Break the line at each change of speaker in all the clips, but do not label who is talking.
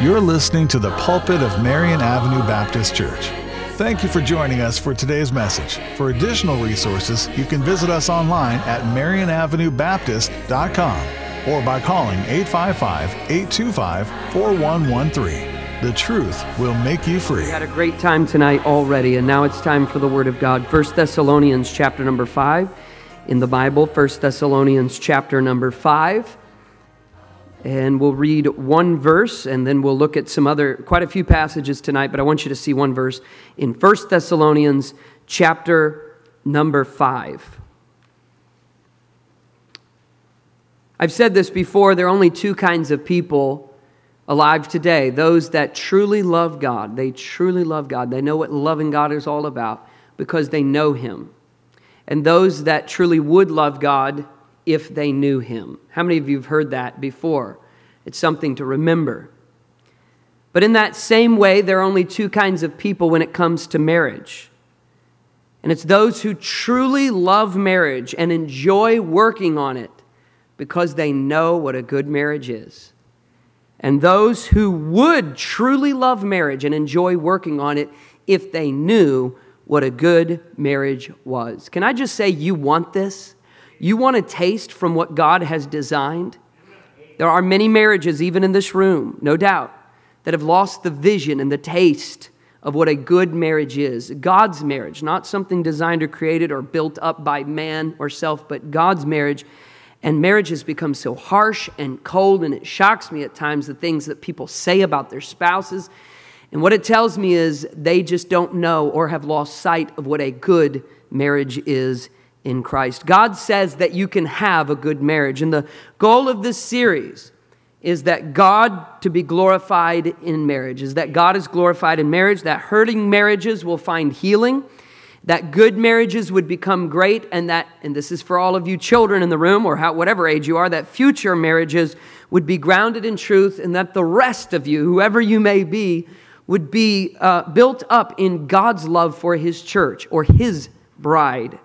You're listening to the pulpit of Marion Avenue Baptist Church. Thank you for joining us for today's message. For additional resources, you can visit us online at marionavenuebaptist.com or by calling 855 825 4113. The truth will make you free.
We had a great time tonight already, and now it's time for the Word of God. 1 Thessalonians chapter number 5 in the Bible, 1 Thessalonians chapter number 5. And we'll read one verse and then we'll look at some other, quite a few passages tonight, but I want you to see one verse in 1 Thessalonians chapter number 5. I've said this before there are only two kinds of people alive today those that truly love God. They truly love God. They know what loving God is all about because they know Him. And those that truly would love God if they knew Him. How many of you have heard that before? It's something to remember. But in that same way, there are only two kinds of people when it comes to marriage. And it's those who truly love marriage and enjoy working on it because they know what a good marriage is and those who would truly love marriage and enjoy working on it if they knew what a good marriage was. Can I just say, you want this? You want to taste from what God has designed? There are many marriages, even in this room, no doubt, that have lost the vision and the taste of what a good marriage is. God's marriage, not something designed or created or built up by man or self, but God's marriage and marriage has become so harsh and cold, and it shocks me at times the things that people say about their spouses. And what it tells me is they just don't know or have lost sight of what a good marriage is in Christ. God says that you can have a good marriage. And the goal of this series is that God to be glorified in marriage, is that God is glorified in marriage, that hurting marriages will find healing that good marriages would become great and that and this is for all of you children in the room or how, whatever age you are that future marriages would be grounded in truth and that the rest of you whoever you may be would be uh, built up in god's love for his church or his bride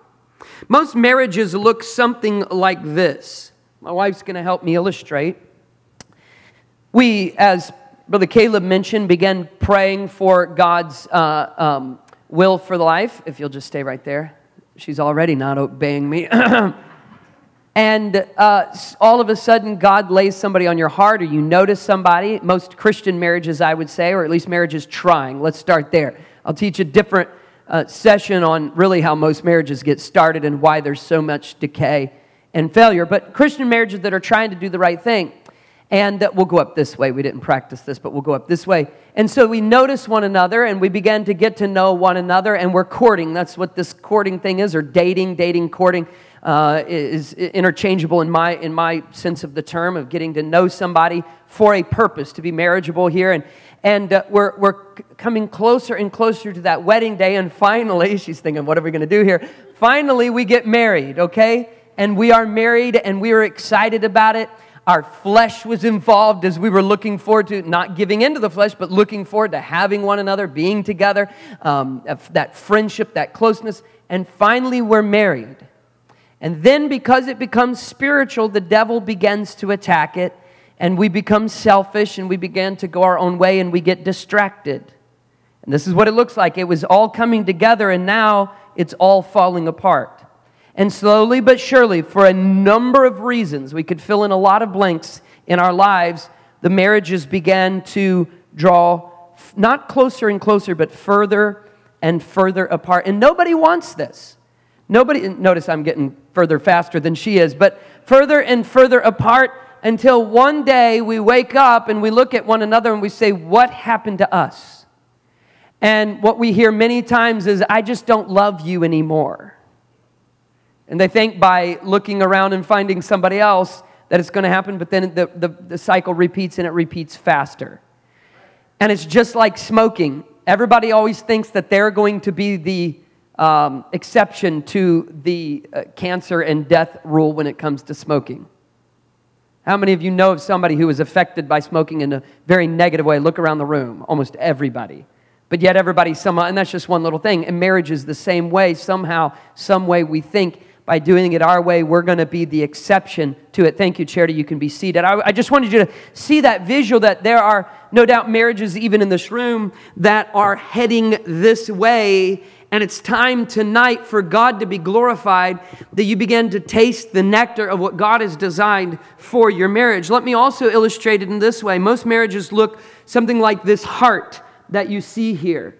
most marriages look something like this my wife's going to help me illustrate we as brother caleb mentioned began praying for god's uh, um, will for life, if you'll just stay right there. She's already not obeying me. and uh, all of a sudden, God lays somebody on your heart, or you notice somebody. Most Christian marriages, I would say, or at least marriages trying. Let's start there. I'll teach a different uh, session on really how most marriages get started and why there's so much decay and failure. But Christian marriages that are trying to do the right thing and that we'll go up this way. We didn't practice this, but we'll go up this way. And so we notice one another and we begin to get to know one another and we're courting. That's what this courting thing is, or dating, dating, courting. Uh, is interchangeable in my in my sense of the term of getting to know somebody for a purpose to be marriageable here and and uh, we're we're coming closer and closer to that wedding day and finally she's thinking what are we going to do here finally we get married okay and we are married and we are excited about it our flesh was involved as we were looking forward to not giving into the flesh, but looking forward to having one another, being together, um, that friendship, that closeness. And finally, we're married. And then, because it becomes spiritual, the devil begins to attack it, and we become selfish, and we begin to go our own way, and we get distracted. And this is what it looks like. It was all coming together, and now it's all falling apart. And slowly but surely, for a number of reasons, we could fill in a lot of blanks in our lives, the marriages began to draw not closer and closer, but further and further apart. And nobody wants this. Nobody, notice I'm getting further faster than she is, but further and further apart until one day we wake up and we look at one another and we say, What happened to us? And what we hear many times is, I just don't love you anymore. And they think by looking around and finding somebody else that it's going to happen, but then the, the, the, cycle repeats and it repeats faster. And it's just like smoking. Everybody always thinks that they're going to be the um, exception to the uh, cancer and death rule when it comes to smoking. How many of you know of somebody who was affected by smoking in a very negative way? Look around the room, almost everybody. But yet, everybody, somehow, and that's just one little thing. And marriage is the same way. Somehow, some way, we think by doing it our way, we're going to be the exception to it. Thank you, Charity. You can be seated. I, I, just wanted you to see that visual that there are no doubt marriages, even in this room, that are heading this way. And it's time tonight for God to be glorified, that you begin to taste the nectar of what God has designed for your marriage. Let me also illustrate it in this way. Most marriages look something like this heart that you see here.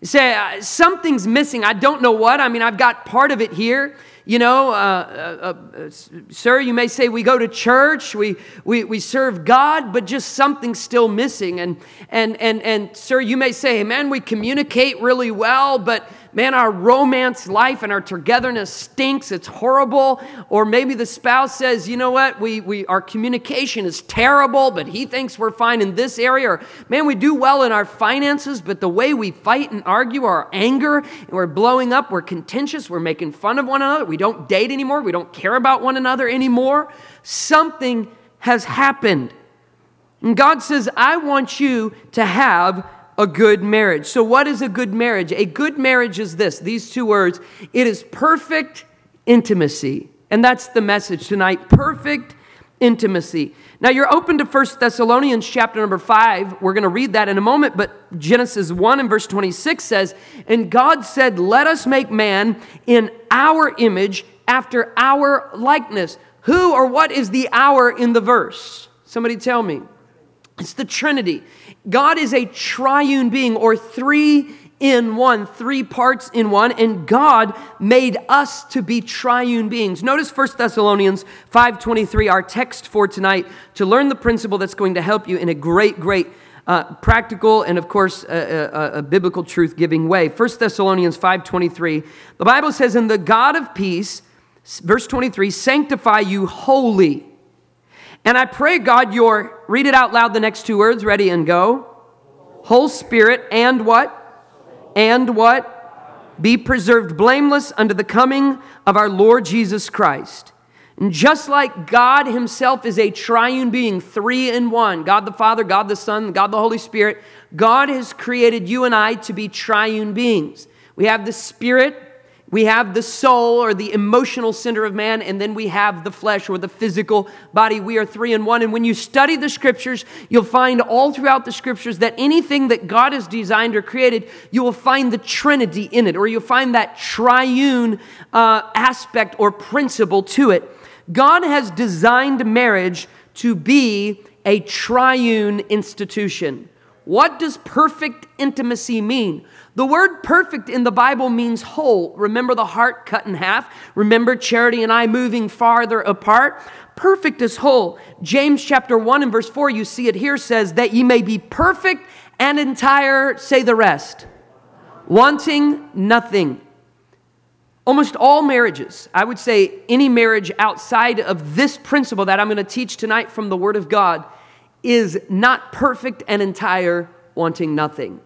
You say, uh, something's missing. I don't know what. I mean, I've got part of it here. You know, uh, uh, uh, sir, you may say we go to church, we, we, we serve God, but just something's still missing. And, and, and, and, sir, you may say, man, we communicate really well, but man, our romance life and our togetherness stinks. It's horrible. Or maybe the spouse says, you know what, we, we, our communication is terrible, but he thinks we're fine in this area. Or man, we do well in our finances, but the way we fight and argue, our anger, and we're blowing up, we're contentious, we're making fun of one another, we don't date anymore, we don't care about one another anymore. Something has happened. And God says, I want you to have a good marriage. So, what is a good marriage? A good marriage is this these two words it is perfect intimacy. And that's the message tonight perfect intimacy. Now, you're open to First Thessalonians chapter number 5. We're going to read that in a moment, but Genesis 1 and verse 26 says, And God said, Let us make man in our image after our likeness. Who or what is the our in the verse? Somebody tell me. It's the Trinity. God is a triune being or three in one, three parts in one, and God made us to be triune beings. Notice 1 Thessalonians 5:23, our text for tonight, to learn the principle that's going to help you in a great, great uh, practical and of course a, a, a biblical truth giving way 1 thessalonians 5.23 the bible says in the god of peace verse 23 sanctify you wholly and I pray, God, your, read it out loud the next two words, ready and go. Whole spirit and what? And what? Be preserved blameless unto the coming of our Lord Jesus Christ. And just like God Himself is a triune being, three in one God the Father, God the Son, God the Holy Spirit God has created you and I to be triune beings. We have the Spirit, we have the soul or the emotional center of man, and then we have the flesh or the physical body. We are three in one. And when you study the scriptures, you'll find all throughout the scriptures that anything that God has designed or created, you will find the Trinity in it, or you'll find that triune uh, aspect or principle to it. God has designed marriage to be a triune institution. What does perfect intimacy mean? The word perfect in the Bible means whole. Remember the heart cut in half? Remember charity and I moving farther apart? Perfect is whole. James chapter 1 and verse 4, you see it here says that ye may be perfect and entire, say the rest, wanting nothing. Almost all marriages, I would say any marriage outside of this principle that I'm going to teach tonight from the Word of God, is not perfect and entire, wanting nothing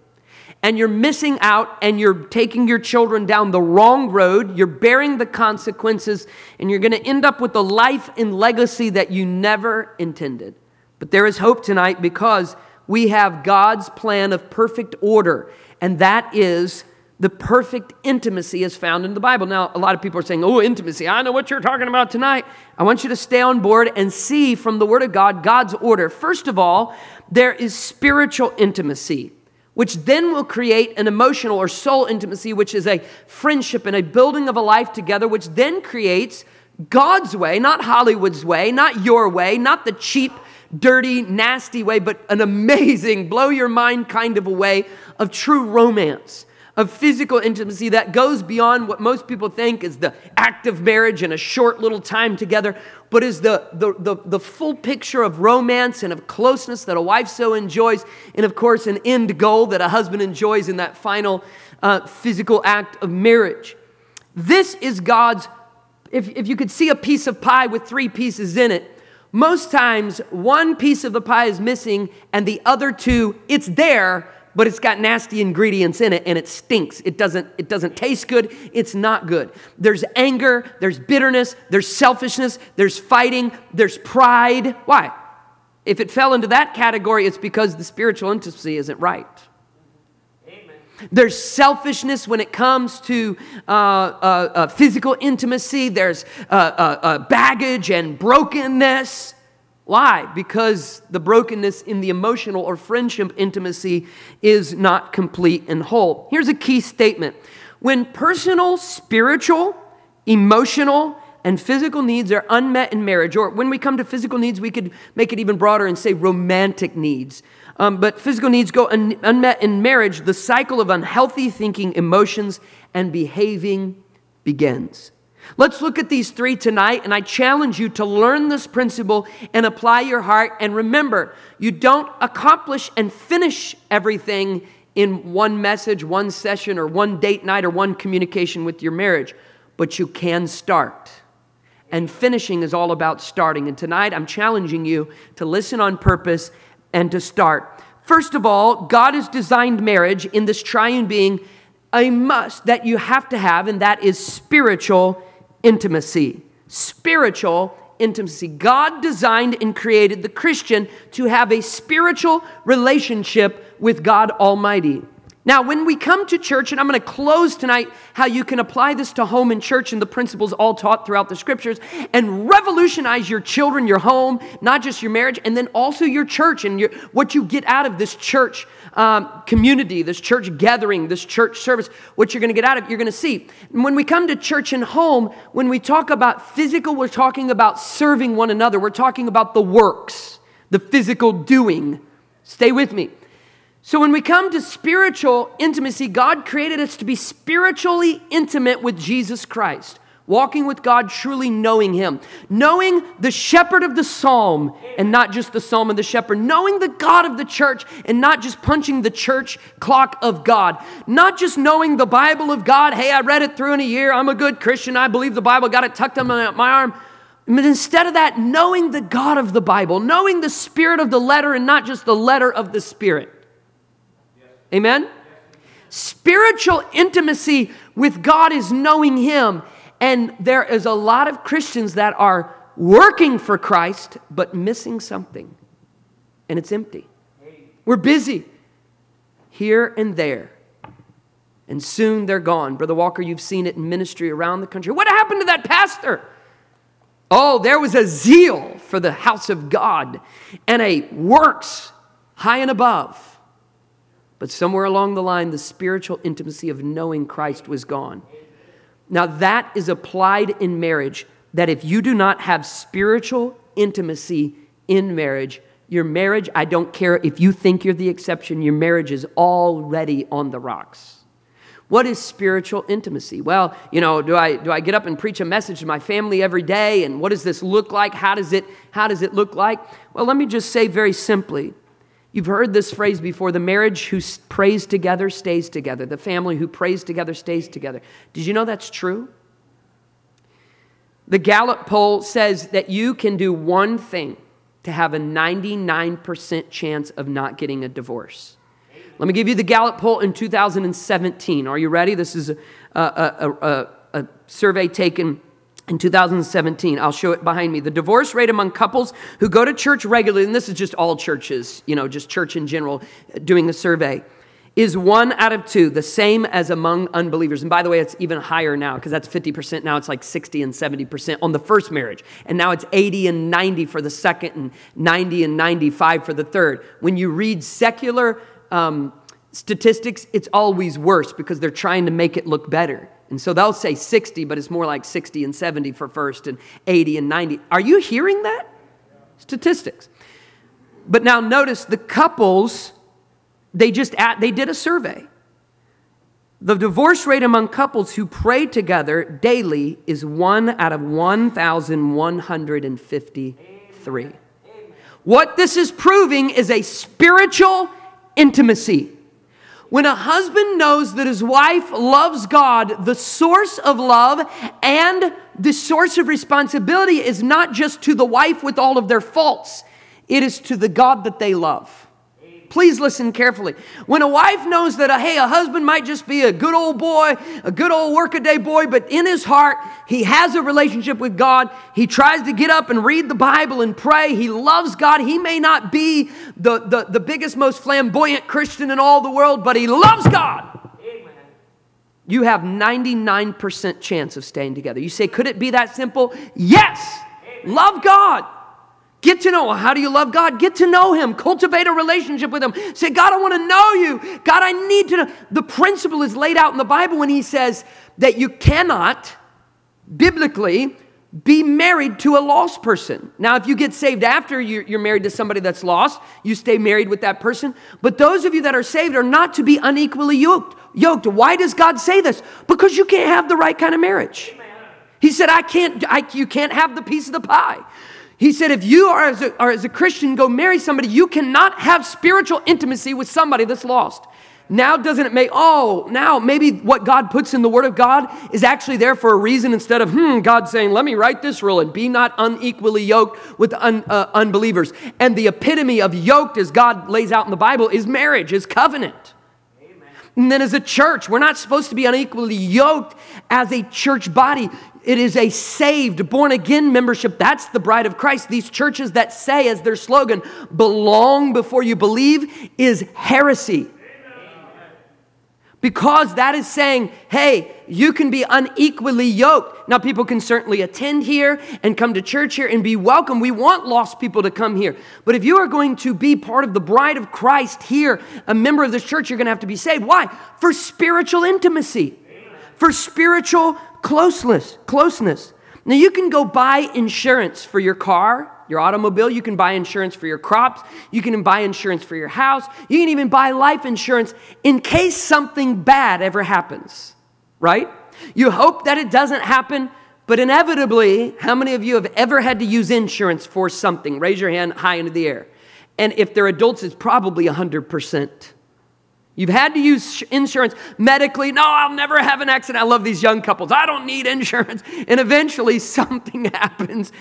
and you're missing out and you're taking your children down the wrong road. You're bearing the consequences and you're going to end up with a life and legacy that you never intended. But there is hope tonight because we have God's plan of perfect order, and that is the perfect intimacy is found in the Bible. Now, a lot of people are saying, Oh, intimacy, I know what you're talking about tonight. I want you to stay on board and see from the Word of God God's order. First of all, there is spiritual intimacy which then will create an emotional or soul intimacy, which is a friendship and a building of a life together, which then creates God's way, not Hollywood's way, not your way, not the cheap, dirty, nasty way, but an amazing, blow your mind kind of a way of true romance of physical intimacy that goes beyond what most people think is the act of marriage and a short little time together, but is the, the, the, the, full picture of romance and of closeness that a wife so enjoys, and of course, an end goal that a husband enjoys in that final uh, physical act of marriage. This is God's, if, if you could see a piece of pie with three pieces in it, most times one piece of the pie is missing and the other two, it's there, but it's got nasty ingredients in it and it stinks. It doesn't, it doesn't taste good. It's not good. There's anger, there's bitterness, there's selfishness, there's fighting, there's pride. Why? If it fell into that category, it's because the spiritual intimacy isn't right. Amen. There's selfishness when it comes to uh, uh, uh, physical intimacy. There's uh, uh, uh, baggage and brokenness. Why? Because the brokenness in the emotional or friendship intimacy is not complete and whole. Here's a key statement when personal, spiritual, emotional, and physical needs are unmet in marriage, or when we come to physical needs, we could make it even broader and say romantic needs. Um, but physical needs go un- unmet in marriage, the cycle of unhealthy thinking, emotions, and behaving begins. Let's look at these three tonight, and I challenge you to learn this principle and apply your heart. And remember, you don't accomplish and finish everything in one message, one session, or one date night, or one communication with your marriage, but you can start. And finishing is all about starting. And tonight, I'm challenging you to listen on purpose and to start. First of all, God has designed marriage in this triune being a must that you have to have, and that is spiritual intimacy. Spiritual intimacy. God designed and created the Christian to have a spiritual relationship with God Almighty. Now, when we come to church, and I'm going to close tonight how you can apply this to home and church and the principles all taught throughout the scriptures and revolutionize your children, your home, not just your marriage, and then also your church and your, what you get out of this church um, community, this church gathering, this church service, what you're going to get out of it, you're going to see. When we come to church and home, when we talk about physical, we're talking about serving one another. We're talking about the works, the physical doing. Stay with me. So, when we come to spiritual intimacy, God created us to be spiritually intimate with Jesus Christ, walking with God, truly knowing Him, knowing the shepherd of the psalm and not just the psalm of the shepherd, knowing the God of the church and not just punching the church clock of God, not just knowing the Bible of God. Hey, I read it through in a year. I'm a good Christian. I believe the Bible, got it tucked my, my arm. But instead of that, knowing the God of the Bible, knowing the spirit of the letter and not just the letter of the spirit. Amen? Spiritual intimacy with God is knowing Him. And there is a lot of Christians that are working for Christ, but missing something. And it's empty. We're busy here and there. And soon they're gone. Brother Walker, you've seen it in ministry around the country. What happened to that pastor? Oh, there was a zeal for the house of God and a works high and above. But somewhere along the line, the spiritual intimacy of knowing Christ was gone. Now, that is applied in marriage. That if you do not have spiritual intimacy in marriage, your marriage, I don't care if you think you're the exception, your marriage is already on the rocks. What is spiritual intimacy? Well, you know, do I do I get up and preach a message to my family every day and what does this look like? How does it how does it look like? Well, let me just say very simply, You've heard this phrase before the marriage who prays together stays together, the family who prays together stays together. Did you know that's true? The Gallup poll says that you can do one thing to have a 99% chance of not getting a divorce. Let me give you the Gallup poll in 2017. Are you ready? This is a, a, a, a, a survey taken in 2017 i'll show it behind me. The divorce rate among couples who go to church regularly and this is just all churches you know just church in general doing a survey is one out of two the same as among unbelievers. And by the way it's even higher now because that's 50% now it's like 60 and 70% on the first marriage. And now it's 80 and 90 for the second and 90 and 95 for the third. When you read secular um, statistics it's always worse because they're trying to make it look better and so they'll say 60, but it's more like 60 and 70 for first and 80 and 90. Are you hearing that? Statistics. But now notice the couples, they just at, they did a survey. The divorce rate among couples who pray together daily is one out of 1,153. What this is proving is a spiritual intimacy. When a husband knows that his wife loves God, the source of love and the source of responsibility is not just to the wife with all of their faults, it is to the God that they love. Please listen carefully. When a wife knows that, a, hey, a husband might just be a good old boy, a good old workaday boy, but in his heart, he has a relationship with God. He tries to get up and read the Bible and pray. He loves God. He may not be the, the, the biggest, most flamboyant Christian in all the world, but he loves God. you have 99% chance of staying together. You say, could it be that simple? Yes. Love God. Get to know. him. How do you love God? Get to know Him. Cultivate a relationship with Him. Say, God, I want to know you. God, I need to know. The principle is laid out in the Bible when He says that you cannot, biblically, be married to a lost person. Now, if you get saved after you're married to somebody that's lost, you stay married with that person. But those of you that are saved are not to be unequally yoked. Yoked. Why does God say this? Because you can't have the right kind of marriage. He said, "I can't. I, you can't have the piece of the pie." He said, if you are as, a, are as a Christian, go marry somebody, you cannot have spiritual intimacy with somebody that's lost. Now, doesn't it make, oh, now maybe what God puts in the Word of God is actually there for a reason instead of, hmm, God saying, let me write this rule and be not unequally yoked with un, uh, unbelievers. And the epitome of yoked, as God lays out in the Bible, is marriage, is covenant. And then as a church, we're not supposed to be unequally yoked as a church body. It is a saved, born again membership. That's the bride of Christ. These churches that say as their slogan, belong before you believe, is heresy. Because that is saying, hey, you can be unequally yoked. Now, people can certainly attend here and come to church here and be welcome. We want lost people to come here. But if you are going to be part of the bride of Christ here, a member of this church, you're going to have to be saved. Why? For spiritual intimacy, for spiritual closeness, closeness. Now, you can go buy insurance for your car your automobile, you can buy insurance for your crops, you can buy insurance for your house, you can even buy life insurance in case something bad ever happens, right? You hope that it doesn't happen, but inevitably, how many of you have ever had to use insurance for something? Raise your hand high into the air. And if they're adults, it's probably 100%. You've had to use insurance medically. No, I'll never have an accident. I love these young couples. I don't need insurance. And eventually something happens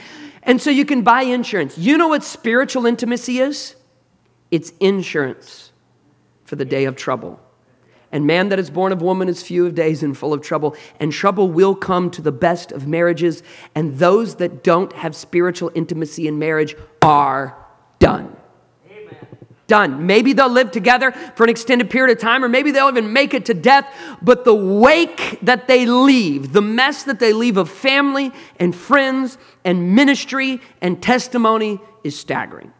and so you can buy insurance. You know what spiritual intimacy is? It's insurance for the day of trouble. And man that is born of woman is few of days and full of trouble. And trouble will come to the best of marriages. And those that don't have spiritual intimacy in marriage are done done. Maybe they'll live together for an extended period of time, or maybe they'll even make it to death. But the wake that they leave, the mess that they leave of family and friends and ministry and testimony is staggering.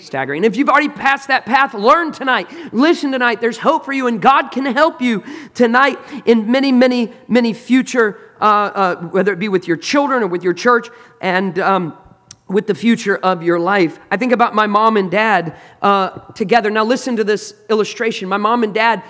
Staggering. If you've already passed that path, learn tonight. Listen tonight. There's hope for you, and God can help you tonight in many, many, many future, uh, uh, whether it be with your children or with your church. And, um, with the future of your life. I think about my mom and dad uh, together. Now, listen to this illustration. My mom and dad,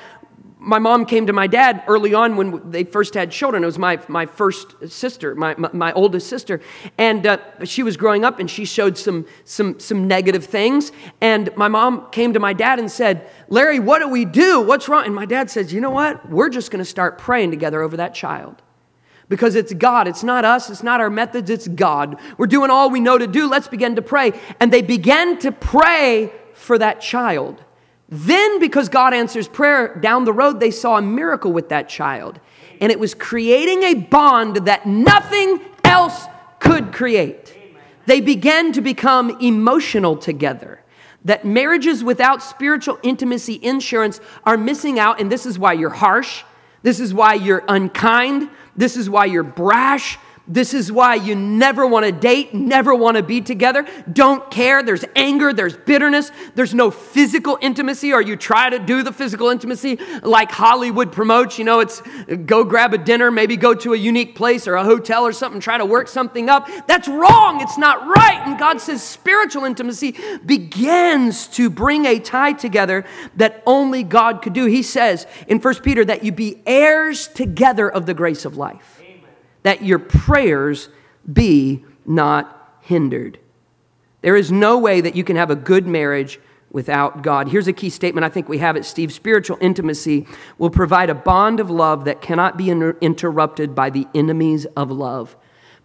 my mom came to my dad early on when they first had children. It was my, my first sister, my, my, my oldest sister. And uh, she was growing up and she showed some, some, some negative things. And my mom came to my dad and said, Larry, what do we do? What's wrong? And my dad says, You know what? We're just going to start praying together over that child because it's God. It's not us. It's not our methods. It's God. We're doing all we know to do. Let's begin to pray. And they began to pray for that child. Then, because God answers prayer down the road, they saw a miracle with that child. And it was creating a bond that nothing else could create. They began to become emotional together. That marriages without spiritual intimacy insurance are missing out, and this is why you're harsh. This is why you're unkind. This is why you're brash. This is why you never want to date, never want to be together, don't care. There's anger, there's bitterness, there's no physical intimacy, or you try to do the physical intimacy like Hollywood promotes. You know, it's go grab a dinner, maybe go to a unique place or a hotel or something, try to work something up. That's wrong. It's not right. And God says spiritual intimacy begins to bring a tie together that only God could do. He says in 1 Peter that you be heirs together of the grace of life that your prayers be not hindered. There is no way that you can have a good marriage without God. Here's a key statement. I think we have it, Steve. Spiritual intimacy will provide a bond of love that cannot be inter- interrupted by the enemies of love.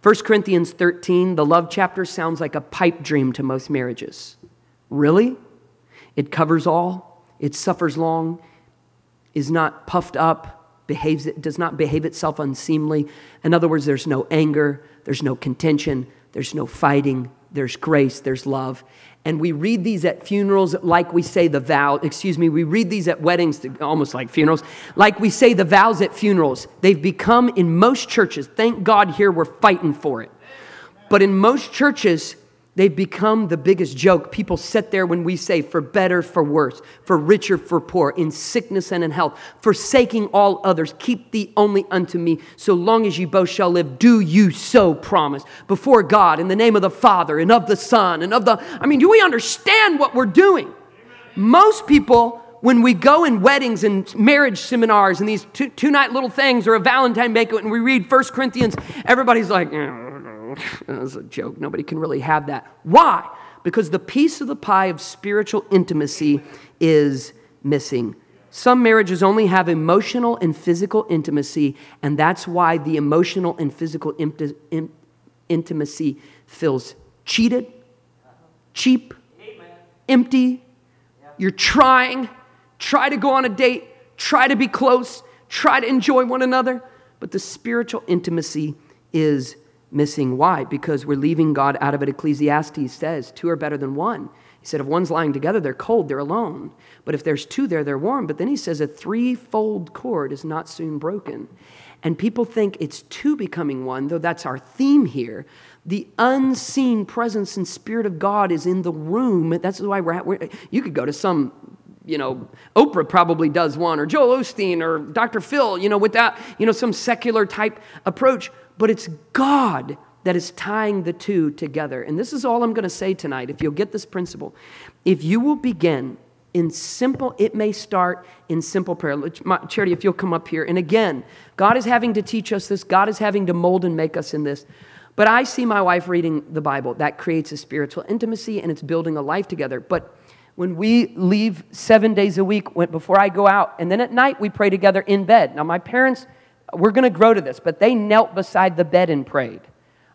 1 Corinthians 13, the love chapter sounds like a pipe dream to most marriages. Really? It covers all, it suffers long, is not puffed up, behaves, does not behave itself unseemly. In other words, there's no anger, there's no contention, there's no fighting, there's grace, there's love. And we read these at funerals like we say the vow, excuse me, we read these at weddings, almost like funerals, like we say the vows at funerals. They've become in most churches, thank God here we're fighting for it. But in most churches, They've become the biggest joke. People sit there when we say, for better, for worse, for richer, for poor, in sickness and in health, forsaking all others, keep thee only unto me, so long as ye both shall live, do you so promise before God in the name of the Father and of the Son and of the. I mean, do we understand what we're doing? Most people, when we go in weddings and marriage seminars and these two, two night little things or a Valentine banquet and we read First Corinthians, everybody's like, mm, That's a joke. Nobody can really have that. Why? Because the piece of the pie of spiritual intimacy is missing. Some marriages only have emotional and physical intimacy, and that's why the emotional and physical intimacy feels cheated, cheap, empty. You're trying, try to go on a date, try to be close, try to enjoy one another, but the spiritual intimacy is missing. Why? Because we're leaving God out of it. Ecclesiastes says two are better than one. He said, if one's lying together, they're cold, they're alone. But if there's two there, they're warm. But then he says, a threefold cord is not soon broken. And people think it's two becoming one, though that's our theme here. The unseen presence and spirit of God is in the room. That's why we're, at, we're you could go to some you know, Oprah probably does one, or Joel Osteen, or Dr. Phil, you know, without, you know, some secular type approach but it's God that is tying the two together. And this is all I'm going to say tonight. If you'll get this principle, if you will begin in simple, it may start in simple prayer. Charity, if you'll come up here. And again, God is having to teach us this, God is having to mold and make us in this. But I see my wife reading the Bible. That creates a spiritual intimacy and it's building a life together. But when we leave seven days a week before I go out, and then at night we pray together in bed. Now, my parents, we're going to grow to this, but they knelt beside the bed and prayed.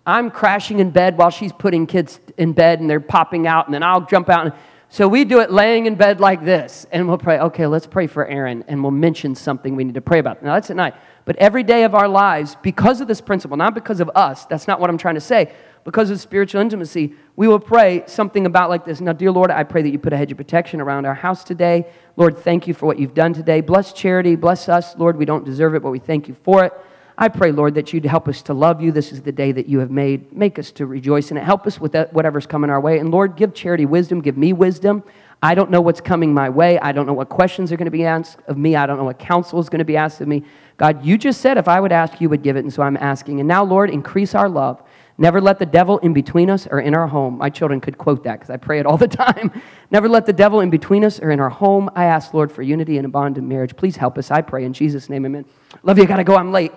I'm crashing in bed while she's putting kids in bed and they're popping out, and then I'll jump out. And, So we do it laying in bed like this, and we'll pray, okay, let's pray for Aaron, and we'll mention something we need to pray about. Now, that's at night. But every day of our lives, because of this principle, not because of us, that's not what I'm trying to say, because of spiritual intimacy, we will pray something about like this. Now, dear Lord, I pray that you put a hedge of protection around our house today. Lord, thank you for what you've done today. Bless charity, bless us. Lord, we don't deserve it, but we thank you for it. I pray, Lord, that you'd help us to love you. This is the day that you have made. Make us to rejoice in it. Help us with whatever's coming our way. And Lord, give charity wisdom. Give me wisdom. I don't know what's coming my way. I don't know what questions are going to be asked of me. I don't know what counsel is going to be asked of me. God, you just said if I would ask, you would give it. And so I'm asking. And now, Lord, increase our love. Never let the devil in between us or in our home. My children could quote that because I pray it all the time. Never let the devil in between us or in our home. I ask, Lord, for unity and a bond in marriage. Please help us. I pray in Jesus' name, amen. Love you. I got to go. I'm late.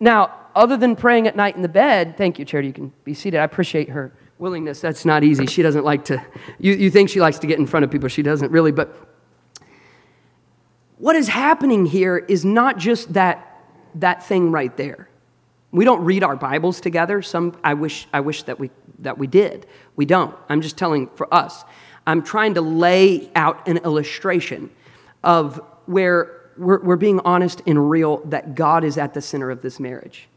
Now, other than praying at night in the bed, thank you, Charity. You can be seated. I appreciate her willingness. That's not easy. She doesn't like to, you, you think she likes to get in front of people. She doesn't really. But what is happening here is not just that, that thing right there. We don't read our Bibles together. Some I wish I wish that we that we did. We don't. I'm just telling for us. I'm trying to lay out an illustration of where we're, we're being honest and real that God is at the center of this marriage.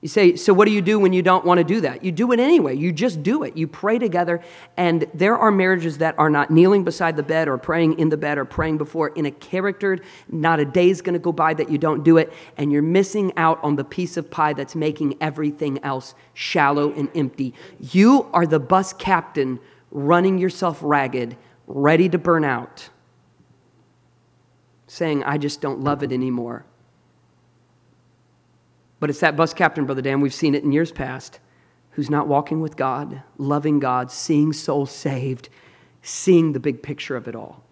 You say, so what do you do when you don't want to do that? You do it anyway. You just do it. You pray together. And there are marriages that are not kneeling beside the bed or praying in the bed or praying before in a character. Not a day is going to go by that you don't do it. And you're missing out on the piece of pie that's making everything else shallow and empty. You are the bus captain running yourself ragged, ready to burn out, saying, I just don't love it anymore. But it's that bus captain, Brother Dan, we've seen it in years past, who's not walking with God, loving God, seeing souls saved, seeing the big picture of it all.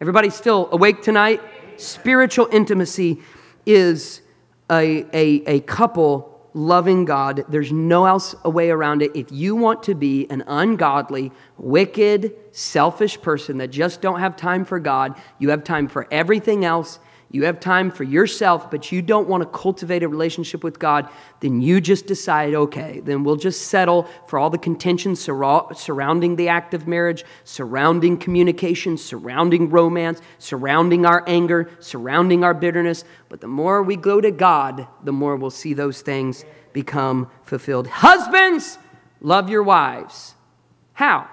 Everybody still awake tonight? Spiritual intimacy is a, a, a couple loving God. There's no else a way around it. If you want to be an ungodly, wicked, selfish person that just don't have time for God, you have time for everything else you have time for yourself, but you don't want to cultivate a relationship with God, then you just decide, okay, then we'll just settle for all the contention surrounding the act of marriage, surrounding communication, surrounding romance, surrounding our anger, surrounding our bitterness. But the more we go to God, the more we'll see those things become fulfilled. Husbands, love your wives. How?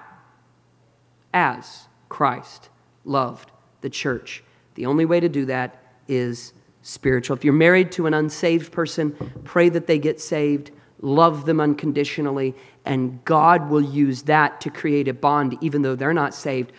as Christ loved the church. The only way to do that is spiritual. If you're married to an unsaved person, pray that they get saved, love them unconditionally, and God will use that to create a bond, even though they're not saved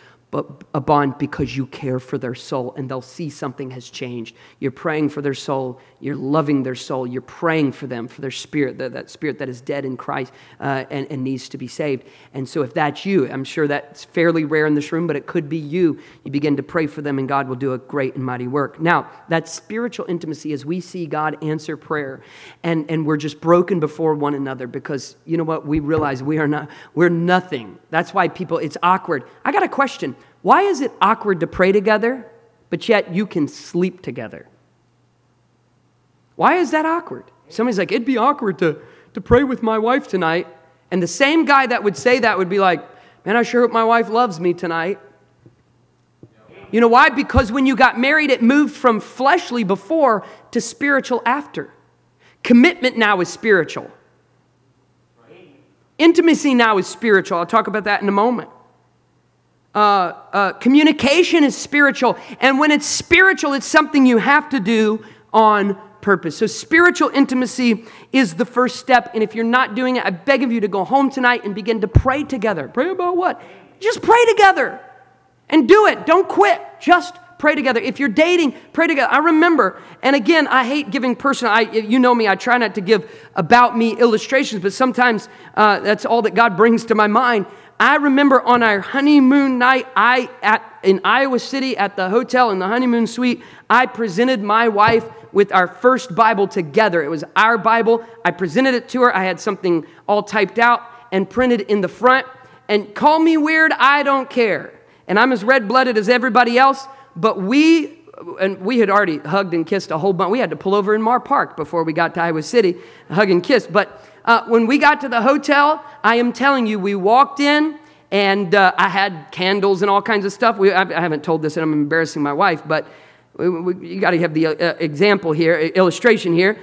a bond because you care for their soul and they'll see something has changed. You're praying for their soul, you're loving their soul, you're praying for them, for their spirit, that, that spirit that is dead in Christ uh, and, and needs to be saved. And so, if that's you, I'm sure that's fairly rare in this room, but it could be you. You begin to pray for them and God will do a great and mighty work. Now, that spiritual intimacy as we see God answer prayer and, and we're just broken before one another because you know what? We realize we are not, we're nothing. That's why people, it's awkward. I got a question. Why is it awkward to pray together, but yet you can sleep together? Why is that awkward? Somebody's like, it'd be awkward to, to pray with my wife tonight. And the same guy that would say that would be like, man, I sure hope my wife loves me tonight. You know why? Because when you got married, it moved from fleshly before to spiritual after. Commitment now is spiritual. Intimacy now is spiritual. I'll talk about that in a moment. Uh, uh, communication is spiritual. And when it's spiritual, it's something you have to do on purpose. So, spiritual intimacy is the first step. And if you're not doing it, I beg of you to go home tonight and begin to pray together. Pray about what? Just pray together and do it. Don't quit. Just pray together. If you're dating, pray together. I remember, and again, I hate giving personal. I, you know me. I try not to give about me illustrations, but sometimes uh, that's all that God brings to my mind. I remember on our honeymoon night, I at in Iowa City at the hotel in the honeymoon suite, I presented my wife with our first Bible together. It was our Bible. I presented it to her. I had something all typed out and printed in the front. And call me weird, I don't care. And I'm as red blooded as everybody else, but we and we had already hugged and kissed a whole bunch. We had to pull over in Mar Park before we got to Iowa City, hug and kiss. But uh, when we got to the hotel, I am telling you, we walked in and uh, I had candles and all kinds of stuff. We, I, I, haven't told this and I'm embarrassing my wife, but we, we, you got to have the uh, example here, illustration here.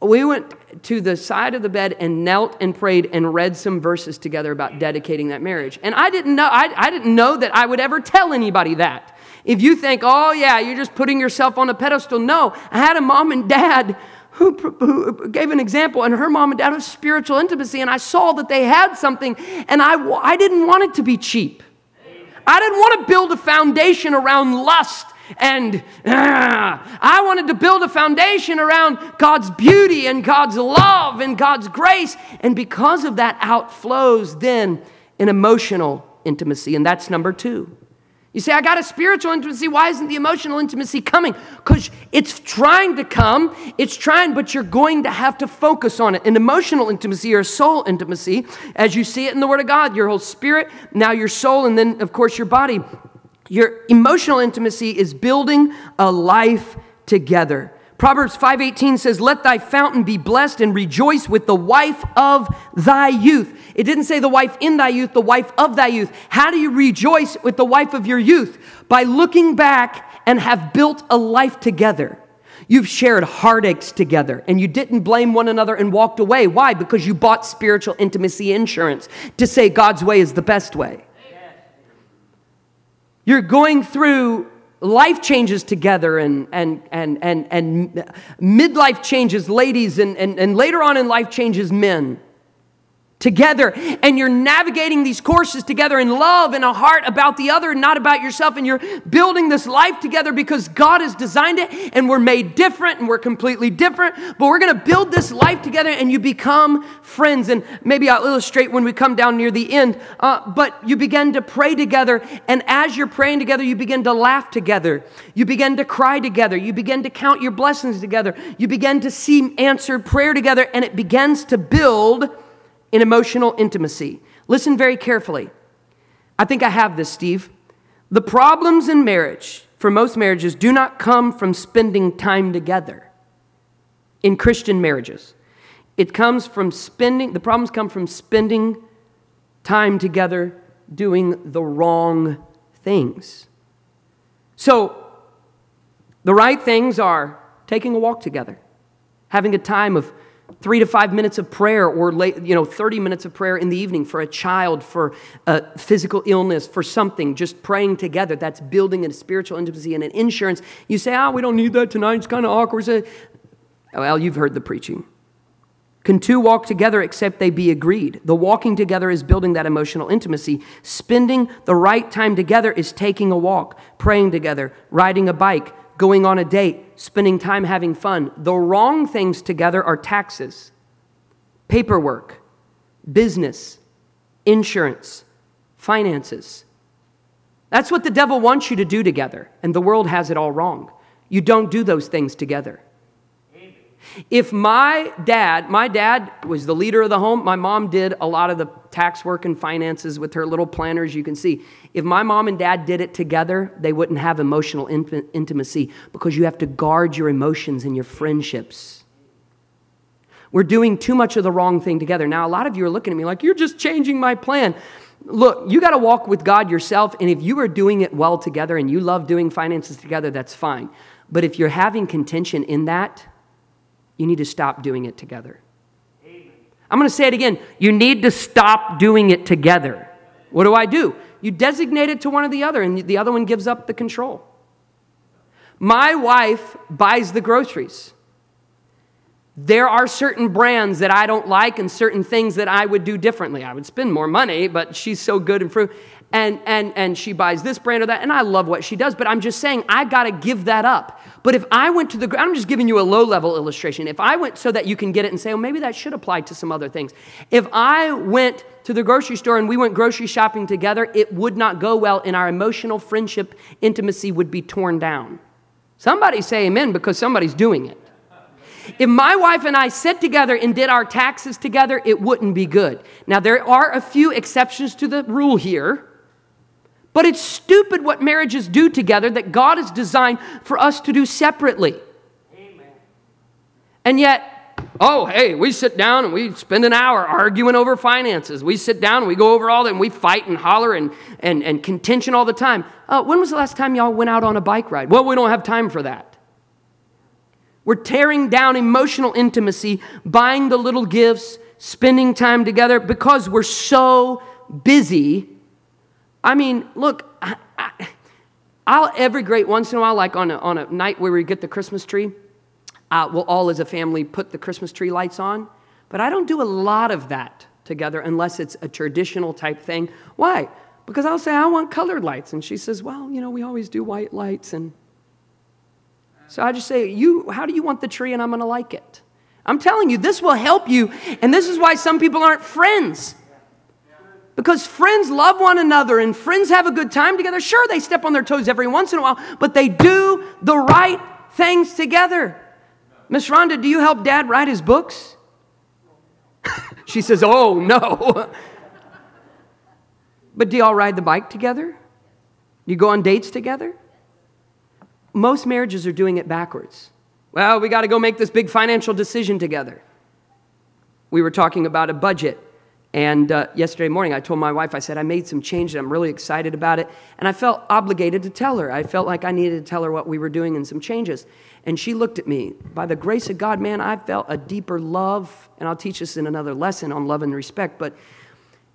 We went to the side of the bed and knelt and prayed and read some verses together about dedicating that marriage. And I didn't know, I, I didn't know that I would ever tell anybody that. If you think, oh yeah, you're just putting yourself on a pedestal, no. I had a mom and dad who, who gave an example, and her mom and dad of spiritual intimacy, and I saw that they had something, and I, I didn't want it to be cheap. I didn't want to build a foundation around lust and ah, I wanted to build a foundation around God's beauty and God's love and God's grace. And because of that, outflows then an emotional intimacy. And that's number two. You say, I got a spiritual intimacy. Why isn't the emotional intimacy coming? Because it's trying to come, it's trying, but you're going to have to focus on it. An emotional intimacy or soul intimacy, as you see it in the Word of God, your whole spirit, now your soul, and then, of course, your body. Your emotional intimacy is building a life together. Proverbs 5:18 says, "Let thy fountain be blessed and rejoice with the wife of thy youth." It didn't say the wife in thy youth, the wife of thy youth. How do you rejoice with the wife of your youth? By looking back and have built a life together. You've shared heartaches together and you didn't blame one another and walked away. Why? Because you bought spiritual intimacy insurance to say God's way is the best way. You're going through life changes together and, and, and, and, and midlife changes, ladies, and, and, and later on in life changes, men together. And you're navigating these courses together in love and a heart about the other and not about yourself. And you're building this life together because God has designed it. And we're made different and we're completely different. But we're going to build this life together and you become friends. And maybe I'll illustrate when we come down near the end. Uh, but you begin to pray together. And as you're praying together you begin to laugh together. You begin to cry together. You begin to count your blessings together. You begin to see answered prayer together. And it begins to build in emotional intimacy. Listen very carefully. I think I have this, Steve. The problems in marriage, for most marriages, do not come from spending time together in Christian marriages. It comes from spending, the problems come from spending time together doing the wrong things. So, the right things are taking a walk together, having a time of three to five minutes of prayer or late, you know 30 minutes of prayer in the evening for a child for a physical illness for something just praying together. That's building a spiritual intimacy and an insurance. You say oh we don't need that tonight. It's kind of awkward well you've heard the preaching. Can two walk together except they be agreed? The walking together is building that emotional intimacy. Spending the right time together is taking a walk, praying together, riding a bike, going on a date, spending time having fun. The wrong things together are taxes, paperwork, business, insurance, finances. That's what the devil wants you to do together, and the world has it all wrong. You don't do those things together. If my dad, my dad was the leader of the home, my mom did a lot of the tax work and finances with her little planners, you can see. If my mom and dad did it together, they wouldn't have emotional int- intimacy because you have to guard your emotions and your friendships. We're doing too much of the wrong thing together. Now, a lot of you are looking at me like, you're just changing my plan. Look, you got to walk with God yourself, and if you are doing it well together and you love doing finances together, that's fine. But if you're having contention in that, you need to stop doing it together. I'm going to say it again. You need to stop doing it together. What do I do? You designate it to one or the other, and the other one gives up the control. My wife buys the groceries. There are certain brands that I don't like and certain things that I would do differently. I would spend more money, but she's so good and fruit and, and, and she buys this brand or that, and I love what she does, but I'm just saying I got to give that up. But if I went to the, I'm just giving you a low level illustration. If I went so that you can get it and say, oh, maybe that should apply to some other things. If I went to the grocery store and we went grocery shopping together, it would not go well, and our emotional friendship intimacy would be torn down. Somebody say amen because somebody's doing it. If my wife and I sit together and did our taxes together, it wouldn't be good. Now, there are a few exceptions to the rule here. But it's stupid what marriages do together that God has designed for us to do separately. Amen. And yet, oh, hey, we sit down and we spend an hour arguing over finances. We sit down and we go over all that and we fight and holler and, and, and contention all the time. Uh, when was the last time y'all went out on a bike ride? Well, we don't have time for that. We're tearing down emotional intimacy, buying the little gifts, spending time together because we're so busy I mean, look, I, will every great once in a while, like on a, on a night where we get the Christmas tree, uh, we'll all as a family put the Christmas tree lights on. But I don't do a lot of that together unless it's a traditional type thing. Why? Because I'll say, I want colored lights. And she says, Well, you know, we always do white lights. And so I just say, you, How do you want the tree? And I'm going to like it. I'm telling you, this will help you. And this is why some people aren't friends because friends love one another and friends have a good time together. Sure, they step on their toes every once in a while, but they do the right things together. Miss Rhonda, do you help dad write his books? she says, Oh, no. but do y'all ride the bike together? Do you go on dates together? Most marriages are doing it backwards. Well, we got to go make this big financial decision together. We were talking about a budget and uh, yesterday morning, I told my wife, I said, I made some changes. I'm really excited about it. And I felt obligated to tell her. I felt like I needed to tell her what we were doing and some changes. And she looked at me. By the grace of God, man, I felt a deeper love. And I'll teach this in another lesson on love and respect. But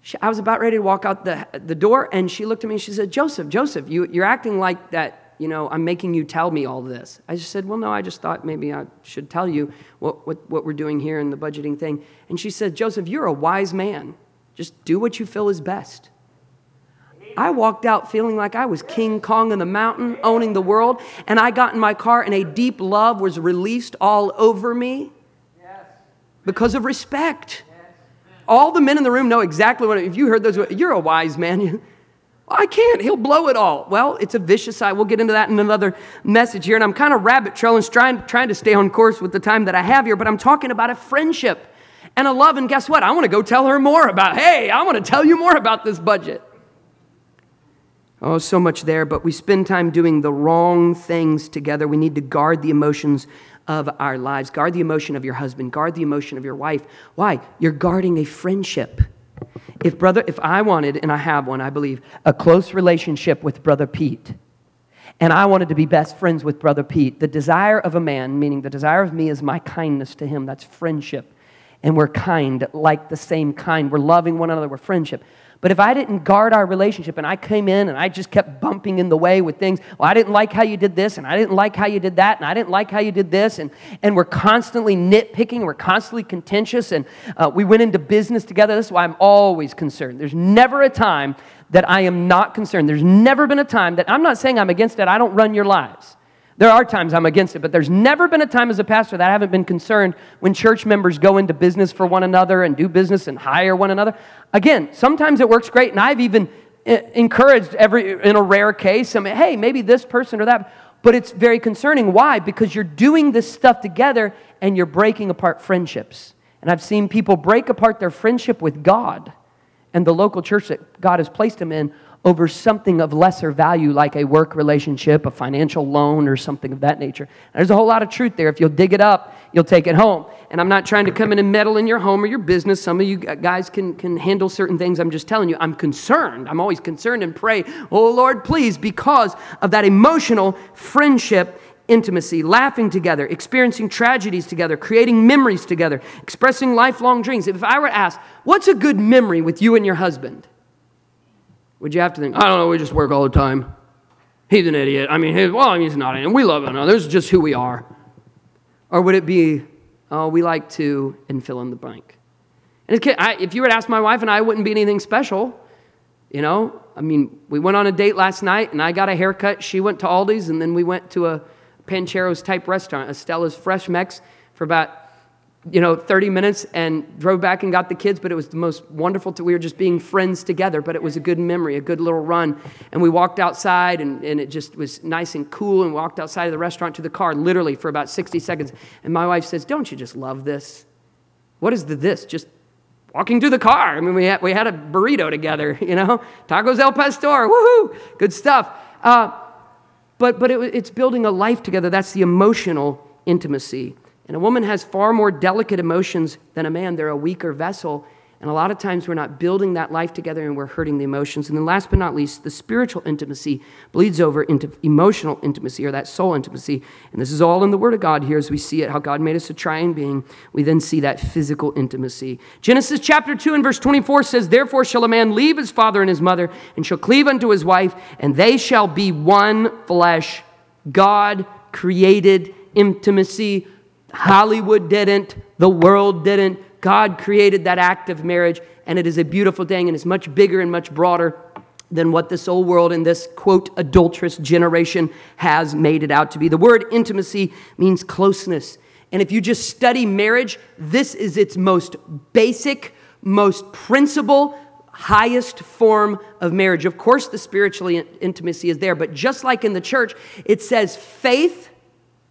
she, I was about ready to walk out the, the door, and she looked at me and she said, Joseph, Joseph, you, you're acting like that you know, I'm making you tell me all this. I just said, well, no, I just thought maybe I should tell you what, what, what we're doing here in the budgeting thing. And she said, Joseph, you're a wise man. Just do what you feel is best. I walked out feeling like I was King Kong in the mountain, owning the world, and I got in my car and a deep love was released all over me because of respect. All the men in the room know exactly what, if you heard those, you're a wise man. I can't. He'll blow it all. Well, it's a vicious side. We'll get into that in another message here. And I'm kind of rabbit trailing, trying, trying to stay on course with the time that I have here, but I'm talking about a friendship and a love. And guess what? I want to go tell her more about, hey, I want to tell you more about this budget. Oh, so much there, but we spend time doing the wrong things together. We need to guard the emotions of our lives. Guard the emotion of your husband, guard the emotion of your wife. Why? You're guarding a friendship. If brother, if I wanted, and I have one, I believe, a close relationship with brother Pete, and I wanted to be best friends with brother Pete, the desire of a man, meaning the desire of me is my kindness to him, that's friendship. and we're kind, like the same kind. We're loving one another, we're friendship. But if I didn't guard our relationship and I came in and I just kept bumping in the way with things, well, I didn't like how you did this and I didn't like how you did that and I didn't like how you did this, and, and we're constantly nitpicking, we're constantly contentious, and uh, we went into business together. This is why I'm always concerned. There's never a time that I am not concerned. There's never been a time that I'm not saying I'm against it, I don't run your lives. There are times I'm against it, but there's never been a time as a pastor that I haven't been concerned when church members go into business for one another and do business and hire one another. Again, sometimes it works great, and I've even eh, encouraged every in a rare case, I mean, hey, maybe this person or that. But it's very concerning. Why? Because you're doing this stuff together and you're breaking apart friendships. And I've seen people break apart their friendship with God and the local church that God has placed them in over something of lesser value like a work relationship, a financial loan, or something of that nature. There's a whole lot of truth there. If you'll dig it up, you'll take it home. And I'm not trying to come in and meddle in your home or your business. Some of you guys can, can handle certain things. I'm just telling you, I'm concerned. I'm always concerned and pray, oh Lord, please, because of that emotional friendship intimacy, laughing together, experiencing tragedies together, creating memories together, expressing lifelong dreams. If I were to ask, what's a good memory with you and your husband? Would you have to think, I don't know, we just work all the time. He's an idiot. I mean, well, he's not an We love him. another. This is just who we are. Or would it be, oh, we like to, and fill in the blank? And if you were to ask my wife and I, wouldn't be anything special. You know, I mean, we went on a date last night and I got a haircut. She went to Aldi's and then we went to a Pancheros type restaurant, Estella's Fresh Mex, for about you know, 30 minutes and drove back and got the kids, but it was the most wonderful. To, we were just being friends together, but it was a good memory, a good little run. And we walked outside and, and it just was nice and cool and walked outside of the restaurant to the car literally for about 60 seconds. And my wife says, Don't you just love this? What is the this? Just walking to the car. I mean, we had, we had a burrito together, you know, tacos El Pastor, woohoo, good stuff. Uh, but but it, it's building a life together. That's the emotional intimacy. And a woman has far more delicate emotions than a man. They're a weaker vessel. And a lot of times we're not building that life together and we're hurting the emotions. And then last but not least, the spiritual intimacy bleeds over into emotional intimacy or that soul intimacy. And this is all in the Word of God here as we see it, how God made us a triune being. We then see that physical intimacy. Genesis chapter 2 and verse 24 says, Therefore shall a man leave his father and his mother and shall cleave unto his wife, and they shall be one flesh. God created intimacy Hollywood didn't, the world didn't. God created that act of marriage, and it is a beautiful thing, and it's much bigger and much broader than what this old world and this quote adulterous generation has made it out to be. The word intimacy means closeness. And if you just study marriage, this is its most basic, most principal, highest form of marriage. Of course, the spiritual intimacy is there, but just like in the church, it says faith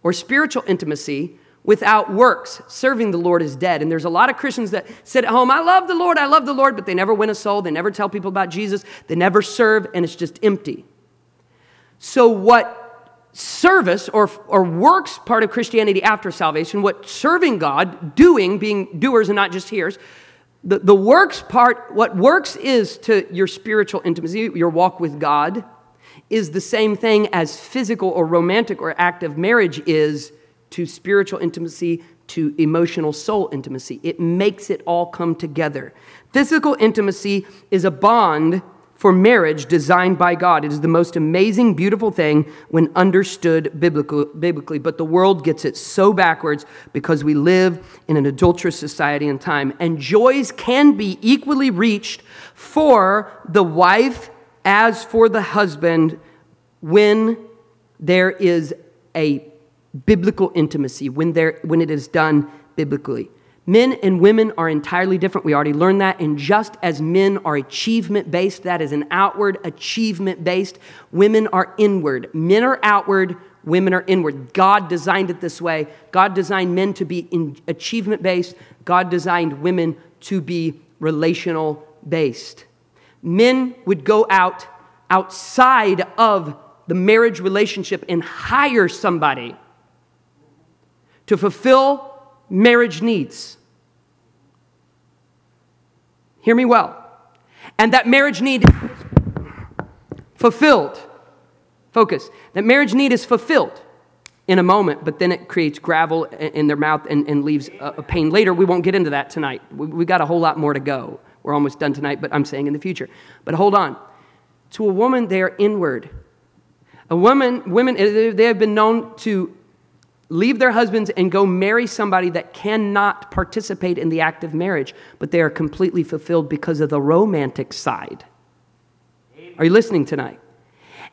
or spiritual intimacy without works, serving the Lord is dead. And there's a lot of Christians that sit at home, I love the Lord, I love the Lord, but they never win a soul, they never tell people about Jesus, they never serve, and it's just empty. So, what service or, or works part of Christianity after salvation, what serving God, doing, being doers and not just hearers, the, the works part, what works is to your spiritual intimacy, your walk with God, is the same thing as physical or romantic or active marriage is to spiritual intimacy to emotional soul intimacy. It makes it all come together. Physical intimacy is a bond for marriage designed by God. It is the most amazing, beautiful thing when understood biblically, but the world gets it so backwards because we live in an adulterous society and time. And joys can be equally reached for the wife as for the husband when there is a biblical intimacy, when, there, when it is done biblically. Men and women are entirely different. We already learned that. And just as men are achievement based, that is an outward achievement based, women are inward. Men are outward, women are inward. God designed it this way. God designed men to be achievement based, God designed women to be relational based. Men would go out outside of the marriage relationship and hire somebody to fulfill marriage needs. Hear me well. And that marriage need is fulfilled. Focus. That marriage need is fulfilled in a moment, but then it creates gravel in their mouth and, and leaves a, a, pain later. We won't get into that tonight. We, we got a whole lot more to go. We're almost done tonight, but I'm saying in the future. But hold on. To a woman, they are inward. A woman, women, eh, they have been known to leave their husbands and go marry somebody that cannot participate in the act of marriage, but they are completely fulfilled because of the romantic side. Are you listening tonight?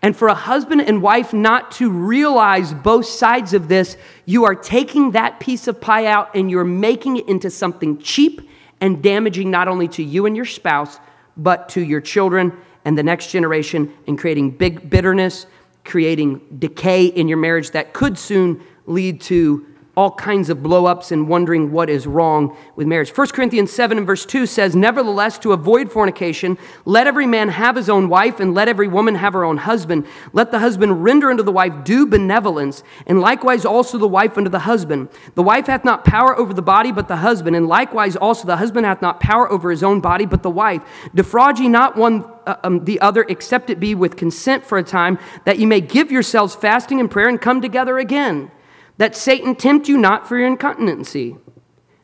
And for a husband and wife not to realize both sides of this, you are taking that piece of pie out and you're making it into something cheap and damaging not only to you and your spouse, but to your children and the next generation, and creating big bitterness, creating decay in your marriage that could soon lead to all kinds of blowups and wondering what is wrong with marriage. 1 Corinthians 7 and verse 2 says, Nevertheless, to avoid fornication, let every man have his own wife, and let every woman have her own husband. Let the husband render unto the wife due benevolence, and likewise also the wife unto the husband. The wife hath not power over the body, but the husband, and likewise also the husband hath not power over his own body, but the wife. Defraud ye not one uh, um, the other, except it be with consent for a time, that ye may give yourselves fasting and prayer and come together again that Satan tempt you not for your incontinency.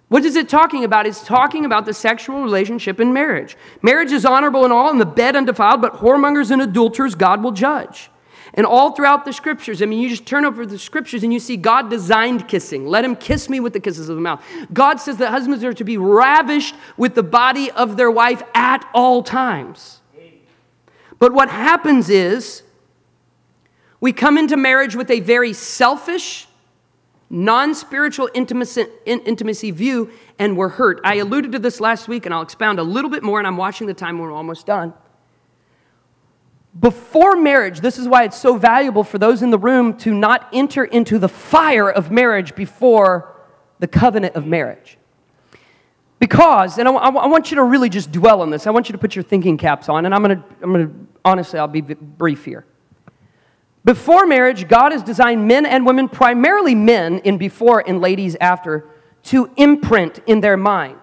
What is it talking about? It's talking about the sexual relationship in marriage. Marriage is honorable and all, and the bed undefiled, but whoremongers and adulterers God will judge. And all throughout the scriptures, I mean, you just turn over the scriptures and you see God designed kissing. Let him kiss me with the kisses of the mouth. God says that husbands are to be ravished with the body of their wife at all times. But what happens is we come into marriage with a very selfish, non spiritual intimacy, intimacy view, and we're hurt. I alluded to this last week, and I'll expound a little bit more, and I'm watching the time we're almost done. Before marriage, this is why it's so valuable for those in the room to not enter into the fire of marriage before the covenant of marriage. Because, and I, I want you to really just dwell on this, I want you to put your thinking caps on, and I'm gonna, I'm gonna honestly, I'll be brief here. Before marriage, God has designed men and women, primarily men in before and ladies after, to imprint in their mind.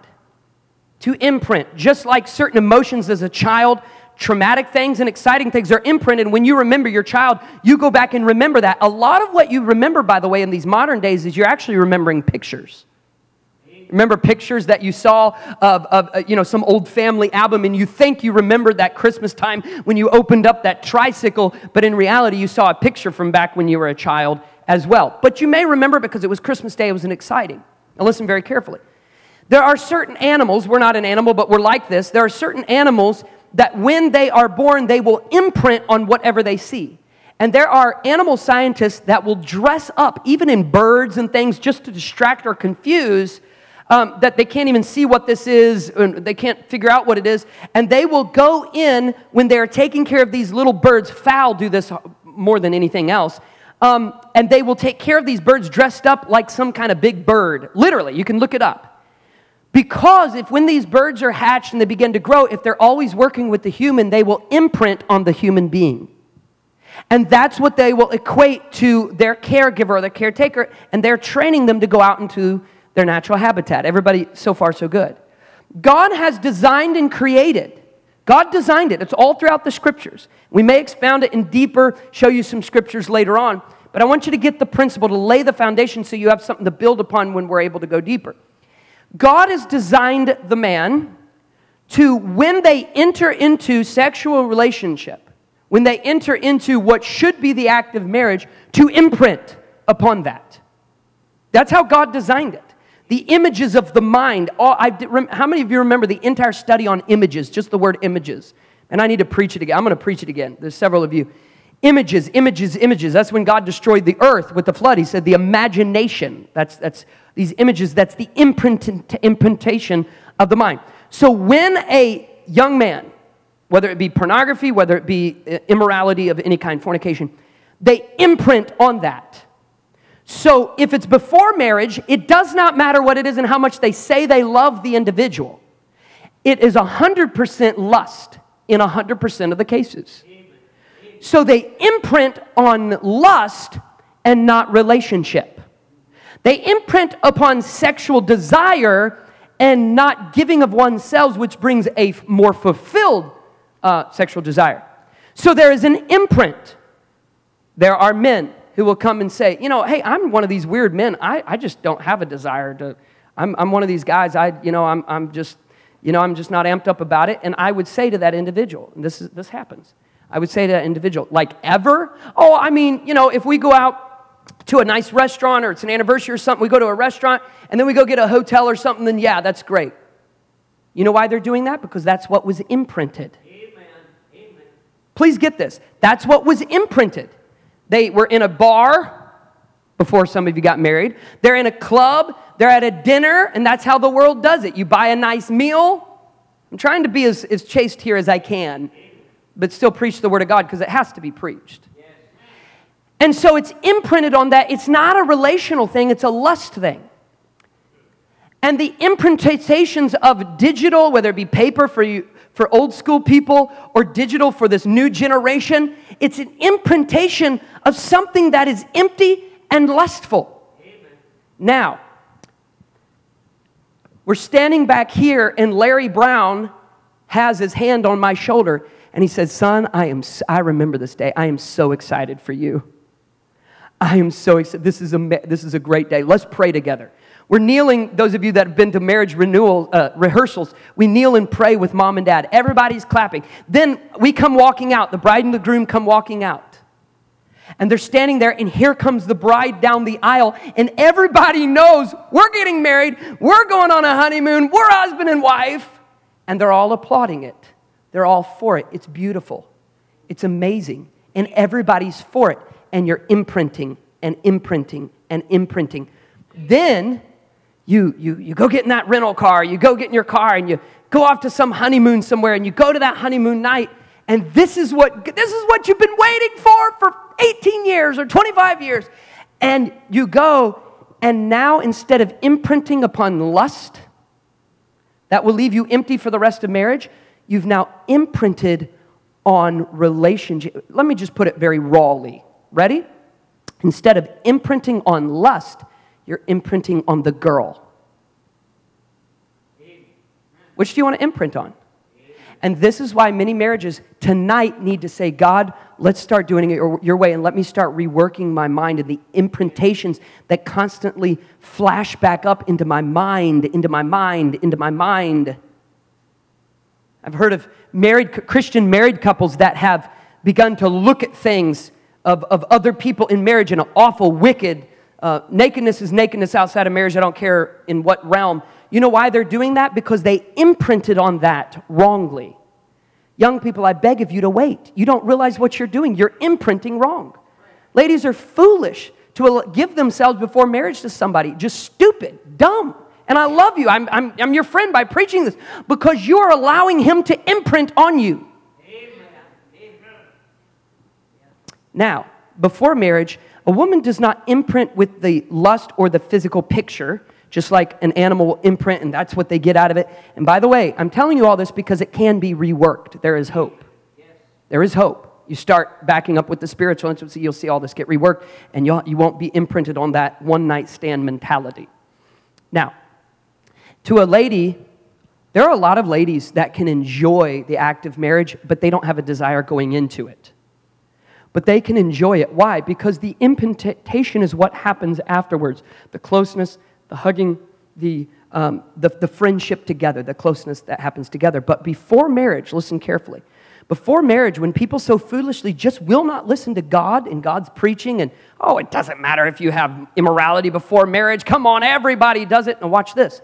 To imprint. Just like certain emotions as a child, traumatic things and exciting things are imprinted. When you remember your child, you go back and remember that. A lot of what you remember, by the way, in these modern days is you're actually remembering pictures. Remember pictures that you saw of, of uh, you know, some old family album and you think you remembered that Christmas time when you opened up that tricycle, but in reality you saw a picture from back when you were a child as well. But you may remember because it was Christmas Day, it was an exciting. Now listen very carefully. There are certain animals, we're not an animal, but we're like this. There are certain animals that when they are born, they will imprint on whatever they see. And there are animal scientists that will dress up, even in birds and things, just to distract or confuse um, that they can't even see what this is, and they can't figure out what it is, and they will go in when they're taking care of these little birds. Fowl do this more than anything else. Um, and they will take care of these birds dressed up like some kind of big bird. Literally, you can look it up. Because if when these birds are hatched and they begin to grow, if they're always working with the human, they will imprint on the human being. And that's what they will equate to their caregiver or their caretaker, and they're training them to go out into their natural habitat. Everybody, so far, so good. God has designed and created. God designed it. It's all throughout the scriptures. We may expound it in deeper, show you some scriptures later on, but I want you to get the principle to lay the foundation so you have something to build upon when we're able to go deeper. God has designed the man to, when they enter into sexual relationship, when they enter into what should be the act of marriage, to imprint upon that. That's how God designed it the images of the mind. All, I, how many of you remember the entire study on images, just the word images? And I need to preach it again. I'm going to preach it again. There's several of you. Images, images, images. That's when God destroyed the earth with the flood. He said the imagination. That's, that's these images, that's the imprint, imprintation of the mind. So when a young man, whether it be pornography, whether it be uh, immorality of any kind, fornication, they imprint on that. So if it's before marriage, it does not matter what it is and how much they say they love the individual. It is 100% lust in 100% of the cases. So they imprint on lust and not relationship. They imprint upon sexual desire and not giving of oneself, which brings a more fulfilled uh, sexual desire. So there is an imprint. There are men who will come and say, you know, hey, I'm one of these weird men. I, I just don't have a desire to, I'm, I'm one of these guys, I, you know, I'm, I'm just, you know, I'm just not amped up about it. And I would say to that individual, and this, is, this happens, I would say to that individual, like ever? Oh, I mean, you know, if we go out to a nice restaurant or it's an anniversary or something, we go to a restaurant and then we go get a hotel or something, then yeah, that's great. You know why they're doing that? Because that's what was imprinted. Amen. Amen. Please get this. That's what was imprinted. They were in a bar before some of you got married. They're in a club. They're at a dinner, and that's how the world does it. You buy a nice meal. I'm trying to be as, as chaste here as I can, but still preach the Word of God because it has to be preached. And so it's imprinted on that. It's not a relational thing, it's a lust thing. And the imprintations of digital, whether it be paper for you, for old school people or digital for this new generation, it's an imprintation of something that is empty and lustful. Amen. Now, we're standing back here, and Larry Brown has his hand on my shoulder, and he says, Son, I, am, I remember this day. I am so excited for you. I am so excited. This is, a, this is a great day. Let's pray together. We're kneeling, those of you that have been to marriage renewal uh, rehearsals, we kneel and pray with mom and dad. Everybody's clapping. Then we come walking out. The bride and the groom come walking out. And they're standing there, and here comes the bride down the aisle, and everybody knows we're getting married, we're going on a honeymoon, we're husband and wife, and they're all applauding it. They're all for it. It's beautiful, it's amazing, and everybody's for it, and you're imprinting and imprinting and imprinting. Then you, you, you go get in that rental car, you go get in your car, and you go off to some honeymoon somewhere, and you go to that honeymoon night, and this is what, this is what you've been waiting for for 18 years or 25 years. And you go, and now instead of imprinting upon lust, that will leave you empty for the rest of marriage, you've now imprinted on relationship. Let me just put it very rawly. Ready? Instead of imprinting on lust, you're imprinting on the girl. Which do you want to imprint on? And this is why many marriages tonight need to say, God, let's start doing it your, way and let me start reworking my mind and the imprintations that constantly flash back up into my mind, into my mind, into my mind. I've heard of married Christian married couples that have begun to look at things of, of other people in marriage in an awful, wicked, uh, nakedness is nakedness outside of marriage. I don't care in what realm. You know why they're doing that? Because they imprinted on that wrongly. Young people, I beg of you to wait. You don't realize what you're doing. You're imprinting wrong. Ladies are foolish to give themselves before marriage to somebody. Just stupid, dumb. And I love you. I'm, I'm, I'm your friend by preaching this because you're allowing him to imprint on you. Amen. Now, before marriage, a woman does not imprint with the lust or the physical picture just like an animal will imprint, and that's what they get out of it. And by the way, I'm telling you all this because it can be reworked. There is hope. There is hope. You start backing up with the spiritual intimacy, you'll see all this get reworked, and you'll, you won't be imprinted on that one night stand mentality. Now, to a lady, there are a lot of ladies that can enjoy the act of marriage, but they don't have a desire going into it. But they can enjoy it. Why? Because the imprintation is what happens afterwards the closeness, the hugging, the, um, the, the friendship together, the closeness that happens together. But before marriage, listen carefully. Before marriage, when people so foolishly just will not listen to God and God's preaching, and oh, it doesn't matter if you have immorality before marriage, come on, everybody does it. And watch this.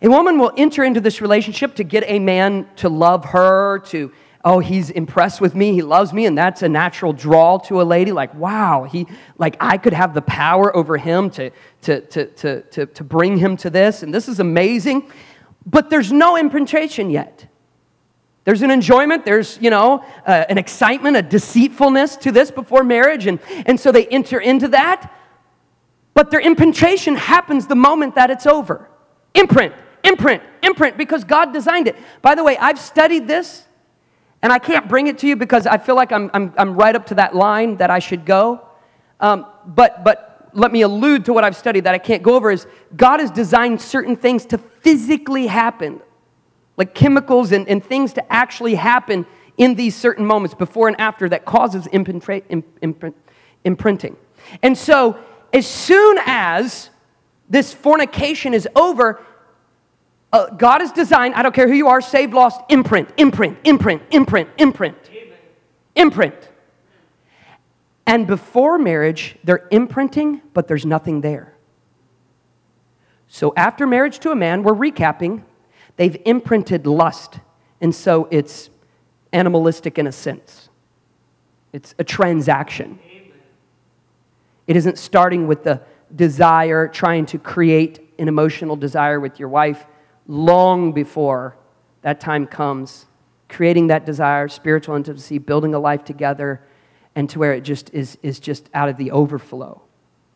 A woman will enter into this relationship to get a man to love her, to oh, he's impressed with me, he loves me, and that's a natural draw to a lady. Like, wow, he, like, I could have the power over him to, to, to, to, to, to bring him to this, and this is amazing. But there's no imprintation yet. There's an enjoyment, there's, you know, uh, an excitement, a deceitfulness to this before marriage, and, and so they enter into that. But their imprintation happens the moment that it's over. Imprint, imprint, imprint, because God designed it. By the way, I've studied this and I can't bring it to you because I feel like I'm, I'm, I'm right up to that line that I should go. Um, but, but let me allude to what I've studied that I can't go over is God has designed certain things to physically happen, like chemicals and, and things to actually happen in these certain moments before and after that causes imprint, imprint, imprinting. And so, as soon as this fornication is over, uh, God has designed, I don't care who you are, saved, lost, imprint, imprint, imprint, imprint, imprint, imprint. And before marriage, they're imprinting, but there's nothing there. So after marriage to a man, we're recapping, they've imprinted lust. And so it's animalistic in a sense, it's a transaction. It isn't starting with the desire, trying to create an emotional desire with your wife long before that time comes, creating that desire, spiritual intimacy, building a life together, and to where it just is, is just out of the overflow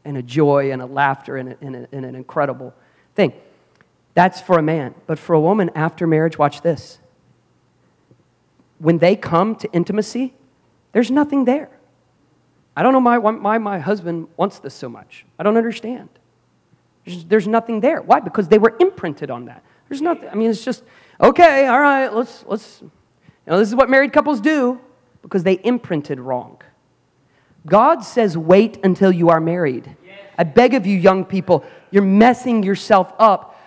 and a joy and a laughter and, a, and, a, and an incredible thing. That's for a man. But for a woman after marriage, watch this. When they come to intimacy, there's nothing there. I don't know why, why my husband wants this so much. I don't understand. There's, there's nothing there. Why? Because they were imprinted on that. There's nothing. I mean, it's just, okay, all right, let's, let's, you know, this is what married couples do because they imprinted wrong. God says, wait until you are married. I beg of you, young people, you're messing yourself up.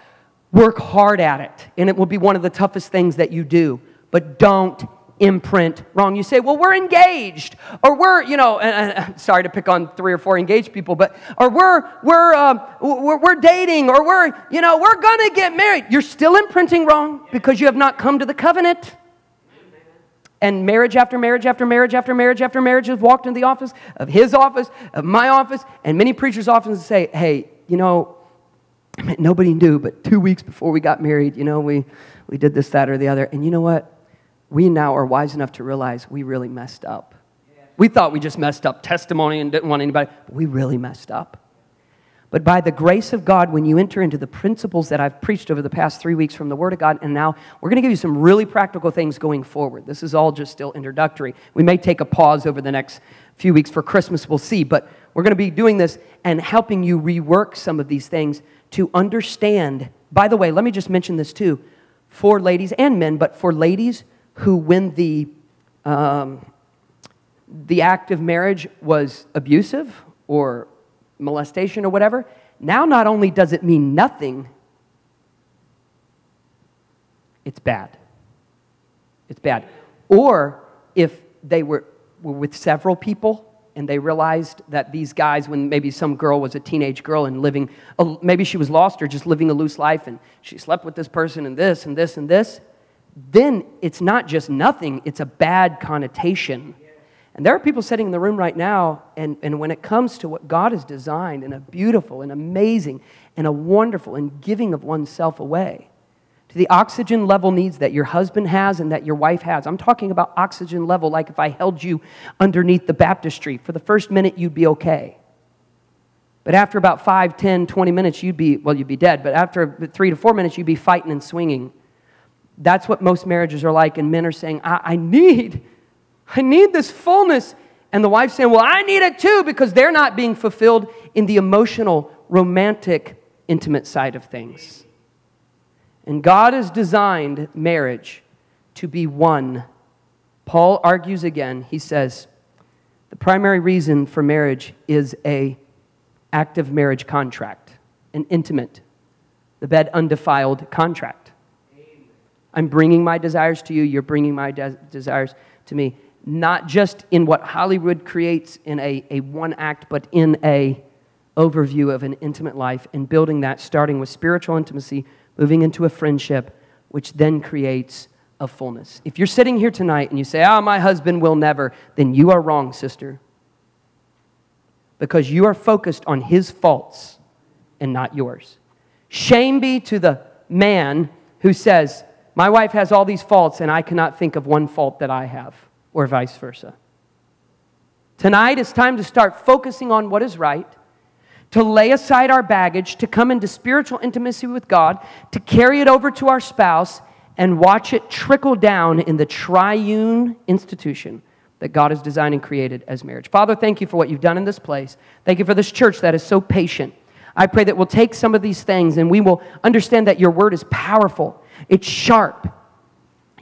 Work hard at it, and it will be one of the toughest things that you do. But don't imprint wrong. You say, well, we're engaged, or we're, you know, and, sorry to pick on three or four engaged people, but, or we're, we're, um, we're, we're dating, or we're, you know, we're to get married. You're still imprinting wrong because you have not come to the covenant. And marriage after marriage after marriage after marriage after marriage has walked into the office of his office, of my office, and many preachers often say, hey, you know, nobody knew, but two weeks before we got married, you know, we, we did this, that, or the other. And you know what? We now are wise enough to realize we really messed up. We thought we just messed up testimony and didn't want anybody, we really messed up. But by the grace of God, when you enter into the principles that I've preached over the past three weeks from the Word of God, and now we're going to give you some really practical things going forward. This is all just still introductory. We may take a pause over the next few weeks for Christmas, we'll see. But we're going to be doing this and helping you rework some of these things to understand. By the way, let me just mention this too for ladies and men, but for ladies, who, when the, um, the act of marriage was abusive or molestation or whatever, now not only does it mean nothing, it's bad. It's bad. Or if they were, were with several people and they realized that these guys, when maybe some girl was a teenage girl and living, maybe she was lost or just living a loose life and she slept with this person and this and this and this, then it's not just nothing, it's a bad connotation. And there are people sitting in the room right now, and, and when it comes to what God has designed in a beautiful and amazing and a wonderful and giving of oneself away, to the oxygen level needs that your husband has and that your wife has. I'm talking about oxygen level, like if I held you underneath the baptistry, for the first minute you'd be okay. But after about 5, 10, 20 minutes, you'd be, well, you'd be dead. But after three to four minutes, you'd be fighting and swinging that's what most marriages are like, and men are saying, I, I need, I need this fullness. And the wife's saying, Well, I need it too, because they're not being fulfilled in the emotional, romantic, intimate side of things. And God has designed marriage to be one. Paul argues again. He says, the primary reason for marriage is a active marriage contract, an intimate, the bed undefiled contract. I'm bringing my desires to you, you're bringing my de- desires to me. Not just in what Hollywood creates in a, a one act, but in a overview of an intimate life and building that, starting with spiritual intimacy, moving into a friendship, which then creates a fullness. If you're sitting here tonight and you say, Oh, my husband will never, then you are wrong, sister. Because you are focused on his faults and not yours. Shame be to the man who says, my wife has all these faults, and I cannot think of one fault that I have, or vice versa. Tonight, it's time to start focusing on what is right, to lay aside our baggage, to come into spiritual intimacy with God, to carry it over to our spouse, and watch it trickle down in the triune institution that God has designed and created as marriage. Father, thank you for what you've done in this place. Thank you for this church that is so patient. I pray that we'll take some of these things and we will understand that your word is powerful it's sharp.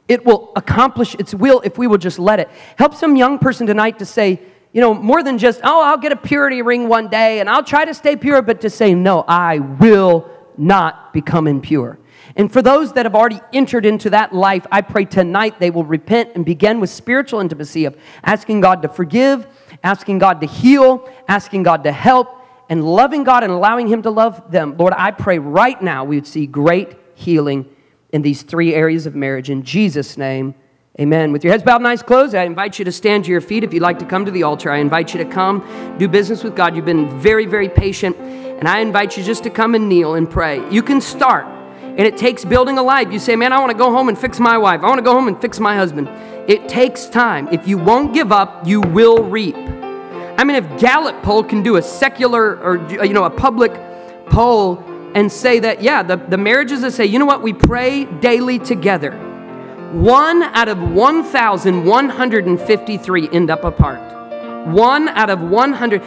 It will accomplish its will if we will just let it. Help some young person tonight to say, you know, more than just, oh, I'll get a purity ring one day and I'll try to stay pure, but to say, no, I will not become impure. And for those that have already entered into that life, I pray tonight they will repent and begin with spiritual intimacy of asking God to forgive, asking God to heal, asking God to help, and loving God and allowing Him to love them. Lord, I pray right now we would see great healing in these three areas of marriage. In Jesus' name, Amen. With your heads bowed and eyes closed, I invite you to stand to your feet. If you'd like to come to the altar, I invite you to come do business with God. You've been very, very patient, and I invite you just to come and kneel and pray. You can start, and it takes building a life. You say, Man, I want to go home and fix my wife. I want to go home and fix my husband. It takes time. If you won't give up, you will reap. I mean, if Gallup poll can do a secular or you know a public poll and say that, yeah, the, the marriages that say, you know what, we pray daily together one out of 1,153 end up apart. One out of 100.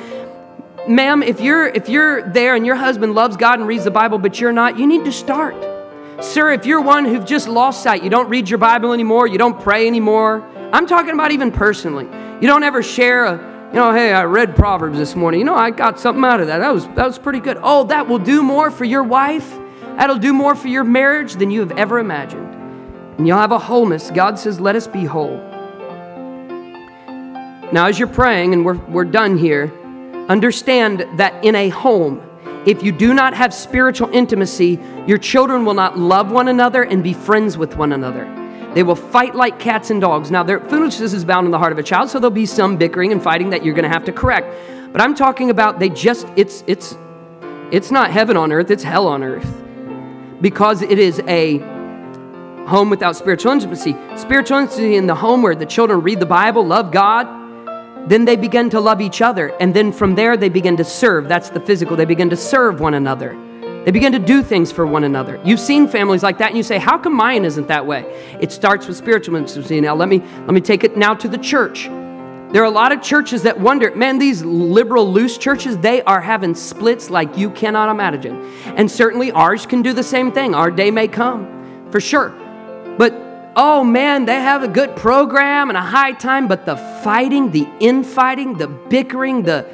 Ma'am, if you're if you're there and your husband loves God and reads the Bible, but you're not, you need to start. Sir, if you're one who've just lost sight, you don't read your Bible anymore, you don't pray anymore. I'm talking about even personally. You don't ever share a, you know, hey, I read Proverbs this morning. You know, I got something out of that. That was that was pretty good. Oh, that will do more for your wife. That'll do more for your marriage than you have ever imagined and you'll have a wholeness. God says, Let us be whole. Now, as you're praying, and we're, we're done here, understand that in a home, if you do not have spiritual intimacy, your children will not love one another and be friends with one another. They will fight like cats and dogs. Now, their foolishness is bound in the heart of a child, so there'll be some bickering and fighting that you're going to have to correct. But I'm talking about they just it's it's it's not heaven on earth, it's hell on earth. Because it is a home without spiritual intimacy. Spiritual intimacy in the home where the children read the Bible, love God, then they begin to love each other. And then from there, they begin to serve. That's the physical. They begin to serve one another. They begin to do things for one another. You've seen families like that, and you say, How come mine isn't that way? It starts with spiritual intimacy. Now, let me, let me take it now to the church. There are a lot of churches that wonder, man, these liberal, loose churches, they are having splits like you cannot imagine. And certainly ours can do the same thing. Our day may come, for sure. But oh man, they have a good program and a high time, but the fighting, the infighting, the bickering, the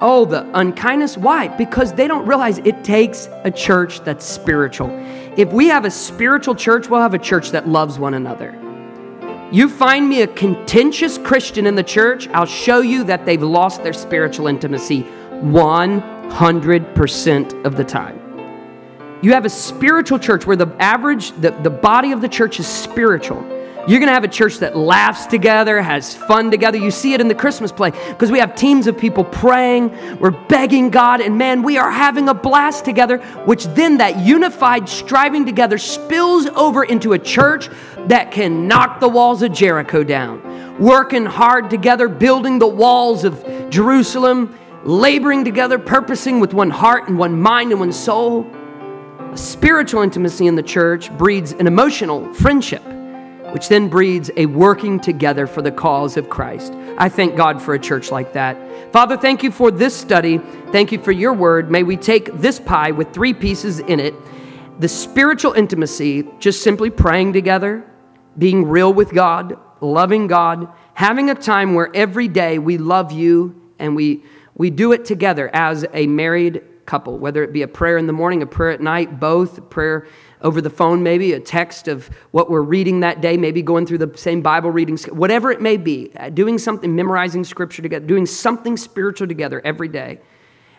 oh, the unkindness. Why? Because they don't realize it takes a church that's spiritual. If we have a spiritual church, we'll have a church that loves one another. You find me a contentious Christian in the church, I'll show you that they've lost their spiritual intimacy 100% of the time. You have a spiritual church where the average, the, the body of the church is spiritual. You're going to have a church that laughs together, has fun together. You see it in the Christmas play because we have teams of people praying, we're begging God, and man, we are having a blast together, which then that unified striving together spills over into a church that can knock the walls of Jericho down. Working hard together, building the walls of Jerusalem, laboring together, purposing with one heart and one mind and one soul. Spiritual intimacy in the church breeds an emotional friendship, which then breeds a working together for the cause of Christ. I thank God for a church like that. Father, thank you for this study. Thank you for your word. May we take this pie with three pieces in it the spiritual intimacy, just simply praying together, being real with God, loving God, having a time where every day we love you and we, we do it together as a married couple, whether it be a prayer in the morning, a prayer at night, both, prayer over the phone, maybe a text of what we're reading that day, maybe going through the same Bible readings, whatever it may be, uh, doing something, memorizing scripture together, doing something spiritual together every day.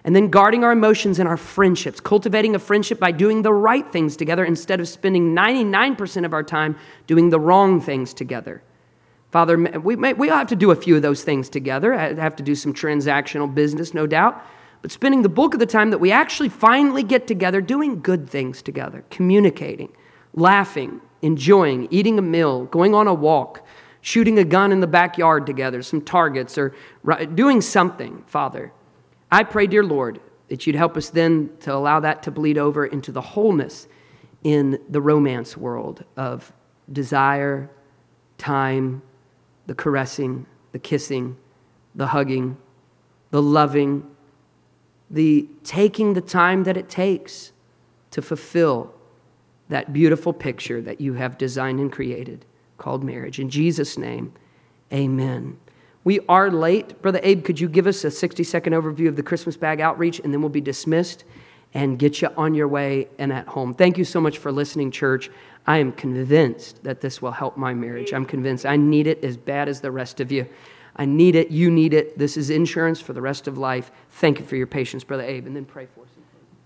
And then guarding our emotions and our friendships, cultivating a friendship by doing the right things together instead of spending 99% of our time doing the wrong things together. Father, we, may, we all have to do a few of those things together. I have to do some transactional business, no doubt but spending the bulk of the time that we actually finally get together doing good things together, communicating, laughing, enjoying, eating a meal, going on a walk, shooting a gun in the backyard together, some targets, or doing something, Father. I pray, dear Lord, that you'd help us then to allow that to bleed over into the wholeness in the romance world of desire, time, the caressing, the kissing, the hugging, the loving, the taking the time that it takes to fulfill that beautiful picture that you have designed and created called marriage. In Jesus' name, amen. We are late. Brother Abe, could you give us a 60 second overview of the Christmas bag outreach and then we'll be dismissed and get you on your way and at home? Thank you so much for listening, church. I am convinced that this will help my marriage. I'm convinced I need it as bad as the rest of you. I need it. You need it. This is insurance for the rest of life. Thank you for your patience, Brother Abe. And then pray for us.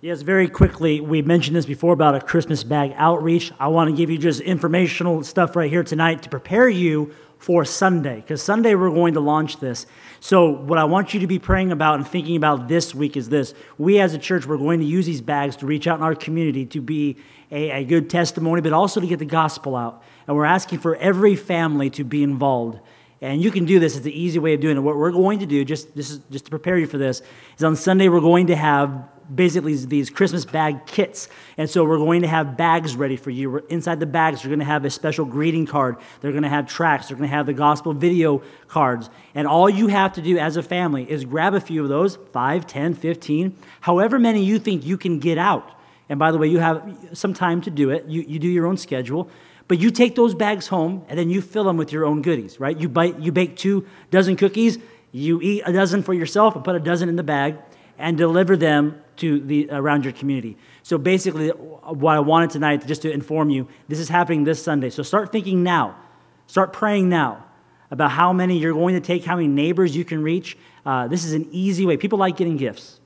Yes, very quickly, we mentioned this before about a Christmas bag outreach. I want to give you just informational stuff right here tonight to prepare you for Sunday, because Sunday we're going to launch this. So, what I want you to be praying about and thinking about this week is this. We as a church, we're going to use these bags to reach out in our community to be a, a good testimony, but also to get the gospel out. And we're asking for every family to be involved. And you can do this. It's the easy way of doing it. What we're going to do, just, just, just to prepare you for this, is on Sunday we're going to have basically these Christmas bag kits. And so we're going to have bags ready for you. Inside the bags, you're going to have a special greeting card. They're going to have tracts. They're going to have the gospel video cards. And all you have to do as a family is grab a few of those 5, 10, 15, however many you think you can get out. And by the way, you have some time to do it. You, you do your own schedule. But you take those bags home and then you fill them with your own goodies, right? You, bite, you bake two dozen cookies, you eat a dozen for yourself and put a dozen in the bag and deliver them to the around your community. So basically, what I wanted tonight, just to inform you, this is happening this Sunday. So start thinking now, start praying now about how many you're going to take, how many neighbors you can reach. Uh, this is an easy way. People like getting gifts.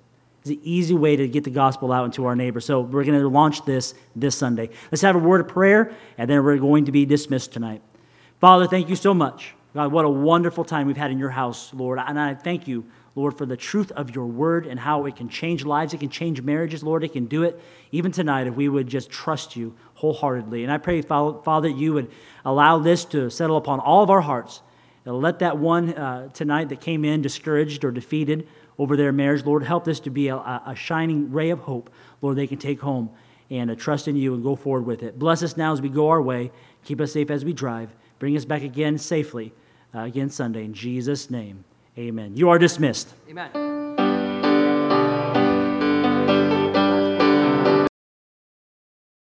It's an easy way to get the gospel out into our neighbors. So we're going to launch this this Sunday. Let's have a word of prayer, and then we're going to be dismissed tonight. Father, thank you so much. God, what a wonderful time we've had in your house, Lord. And I thank you Lord, for the truth of your word and how it can change lives. It can change marriages, Lord. It can do it even tonight if we would just trust you wholeheartedly. And I pray, Father, you would allow this to settle upon all of our hearts. And let that one uh, tonight that came in discouraged or defeated over their marriage, Lord, help this to be a, a shining ray of hope, Lord, they can take home and uh, trust in you and go forward with it. Bless us now as we go our way. Keep us safe as we drive. Bring us back again safely uh, again Sunday. In Jesus' name. Amen. You are dismissed.
Amen.